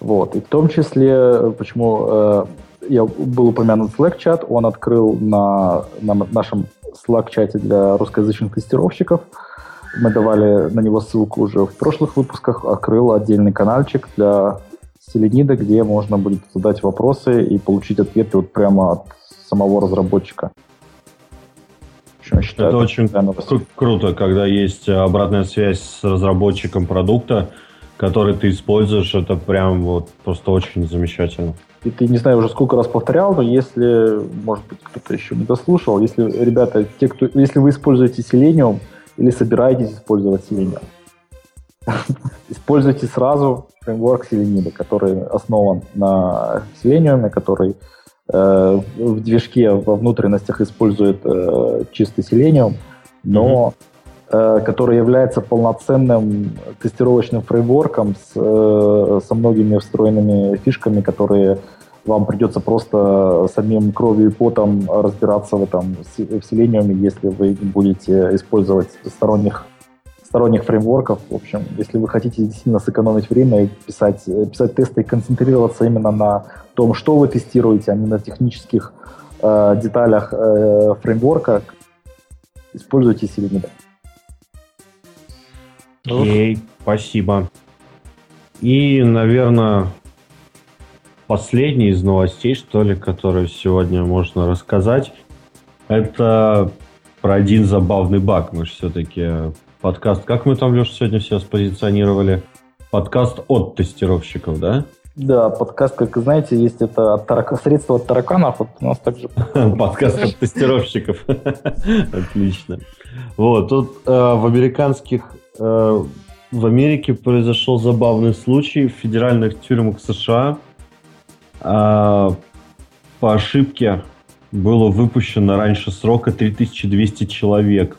Вот. И в том числе, почему э, я был упомянут Slack-чат, он открыл на, на нашем Slack-чате для русскоязычных тестировщиков. Мы давали на него ссылку уже в прошлых выпусках, открыл отдельный каналчик для Селенида, где можно будет задать вопросы и получить ответы вот прямо от самого разработчика. общем, считаю, это, это очень кру- круто, когда есть обратная связь с разработчиком продукта, который ты используешь, это прям вот просто очень замечательно. И ты, не знаю, уже сколько раз повторял, но если, может быть, кто-то еще не дослушал, если, ребята, те, кто, если вы используете Selenium или собираетесь использовать Selenium, используйте сразу фреймворк Selenium, который основан на Selenium, который э, в движке во внутренностях использует э, чистый Selenium, но который является полноценным тестировочным фреймворком с, э, со многими встроенными фишками, которые вам придется просто самим кровью и потом разбираться в этом в Selenium, если вы будете использовать сторонних сторонних фреймворков. В общем, если вы хотите действительно сэкономить время и писать, писать тесты и концентрироваться именно на том, что вы тестируете, а не на технических э, деталях э, фреймворка, используйте Selenium. Окей, спасибо. И, наверное, последний из новостей, что ли, которую сегодня можно рассказать, это про один забавный баг. Мы же все-таки подкаст... Как мы там, Леша, сегодня все спозиционировали? Подкаст от тестировщиков, да? Да, подкаст, как знаете, есть это от тарак... средство от тараканов, вот у нас также... Подкаст от тестировщиков. Отлично. Вот, тут э, в американских в Америке произошел забавный случай в федеральных тюрьмах США. Э, по ошибке было выпущено раньше срока 3200 человек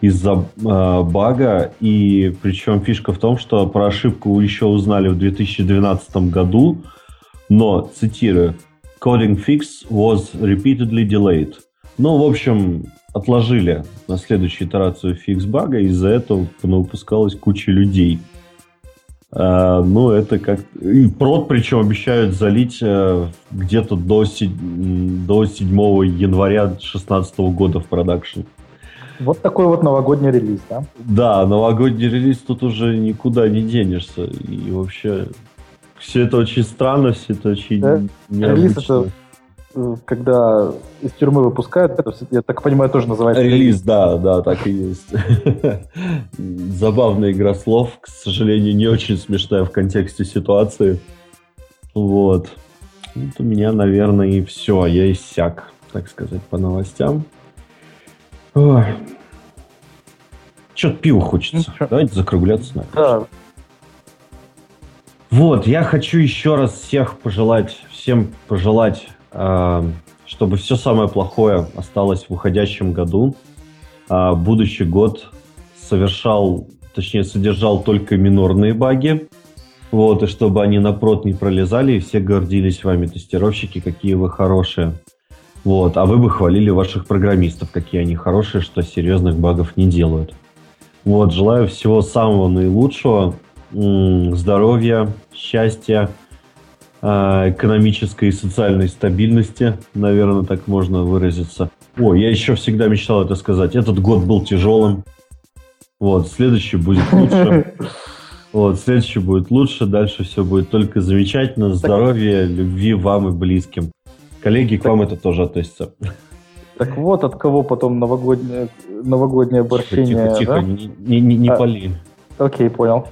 из-за э, бага. И причем фишка в том, что про ошибку еще узнали в 2012 году. Но, цитирую, coding fix was repeatedly delayed. Ну, в общем, отложили на следующую итерацию фикс бага, из-за этого выпускалась куча людей. А, ну, это как... И прод, причем, обещают залить а, где-то до, си... до 7 января 2016 года в продакшн. Вот такой вот новогодний релиз, да? Да, новогодний релиз тут уже никуда не денешься. И вообще все это очень странно, все это очень да? необычно. Релиз это когда из тюрьмы выпускают, это, я так понимаю, тоже называется... Релиз, да, да, так и есть. Забавная игра слов, к сожалению, не очень смешная в контексте ситуации. Вот. Вот у меня, наверное, и все. Я иссяк, так сказать, по новостям. Что-то пиво хочется. Ну, Давайте закругляться. Наверное. Да. Вот, я хочу еще раз всех пожелать, всем пожелать чтобы все самое плохое осталось в уходящем году. А будущий год совершал, точнее, содержал только минорные баги. Вот, и чтобы они напрот не пролезали, и все гордились вами, тестировщики, какие вы хорошие. Вот, а вы бы хвалили ваших программистов, какие они хорошие, что серьезных багов не делают. Вот, желаю всего самого наилучшего, здоровья, счастья, экономической и социальной стабильности, наверное, так можно выразиться. О, я еще всегда мечтал это сказать. Этот год был тяжелым. Вот, следующий будет лучше. Вот, следующий будет лучше, дальше все будет только замечательно. Здоровья, любви вам и близким. Коллеги, к вам это тоже относится. Так вот, от кого потом новогоднее, новогоднее борщение, Тихо, тихо, да? не, не, не, не а, пали. Окей, понял.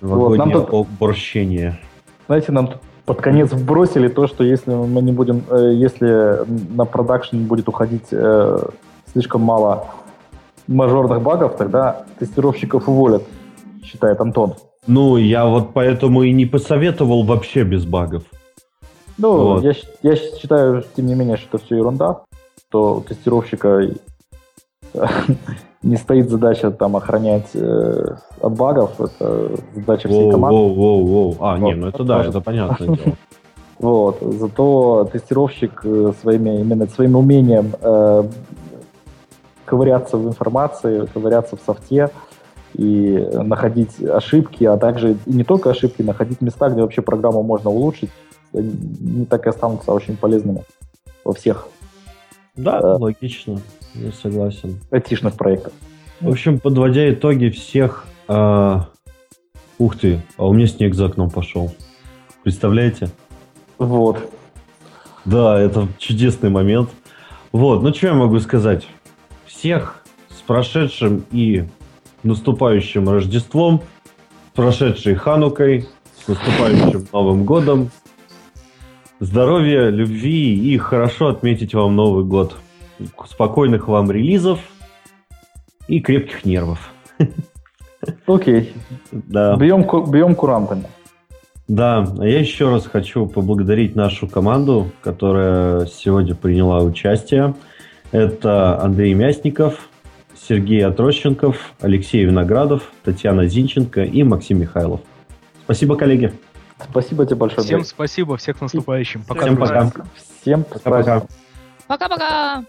Новогоднее вот, тут, борщение. Знаете, нам тут под конец вбросили то, что если мы не будем, э, если на продакшн будет уходить э, слишком мало мажорных багов, тогда тестировщиков уволят, считает Антон. Ну, я вот поэтому и не посоветовал вообще без багов. Ну, вот. я, я считаю, тем не менее, что это все ерунда, что тестировщика не стоит задача там охранять э, от багов, это задача всей команды. Воу, воу, воу. А, не, ну это да, это понятное дело. Вот. Зато тестировщик э, своими, именно своим умением э, ковыряться в информации, ковыряться в софте и находить ошибки, а также и не только ошибки, находить места, где вообще программу можно улучшить, не так и останутся очень полезными во всех Да, Э. логично. Я согласен. айтишных проектах. В общем, подводя итоги всех... а, Ух ты, а у меня снег за окном пошел. Представляете? Вот. Да, это чудесный момент. Вот, ну что я могу сказать? Всех с прошедшим и наступающим Рождеством, с прошедшей Ханукой, с наступающим Новым Годом. Здоровья, любви и хорошо отметить вам Новый год. Спокойных вам релизов и крепких нервов. Окей. Да. Бьем, бьем курантами. Да, а я еще раз хочу поблагодарить нашу команду, которая сегодня приняла участие. Это Андрей Мясников, Сергей Отрощенков, Алексей Виноградов, Татьяна Зинченко и Максим Михайлов. Спасибо, коллеги. Спасибо тебе большое. Всем спасибо, всех наступающим. Пока, Всем пока. Всем праздником. Пока-пока!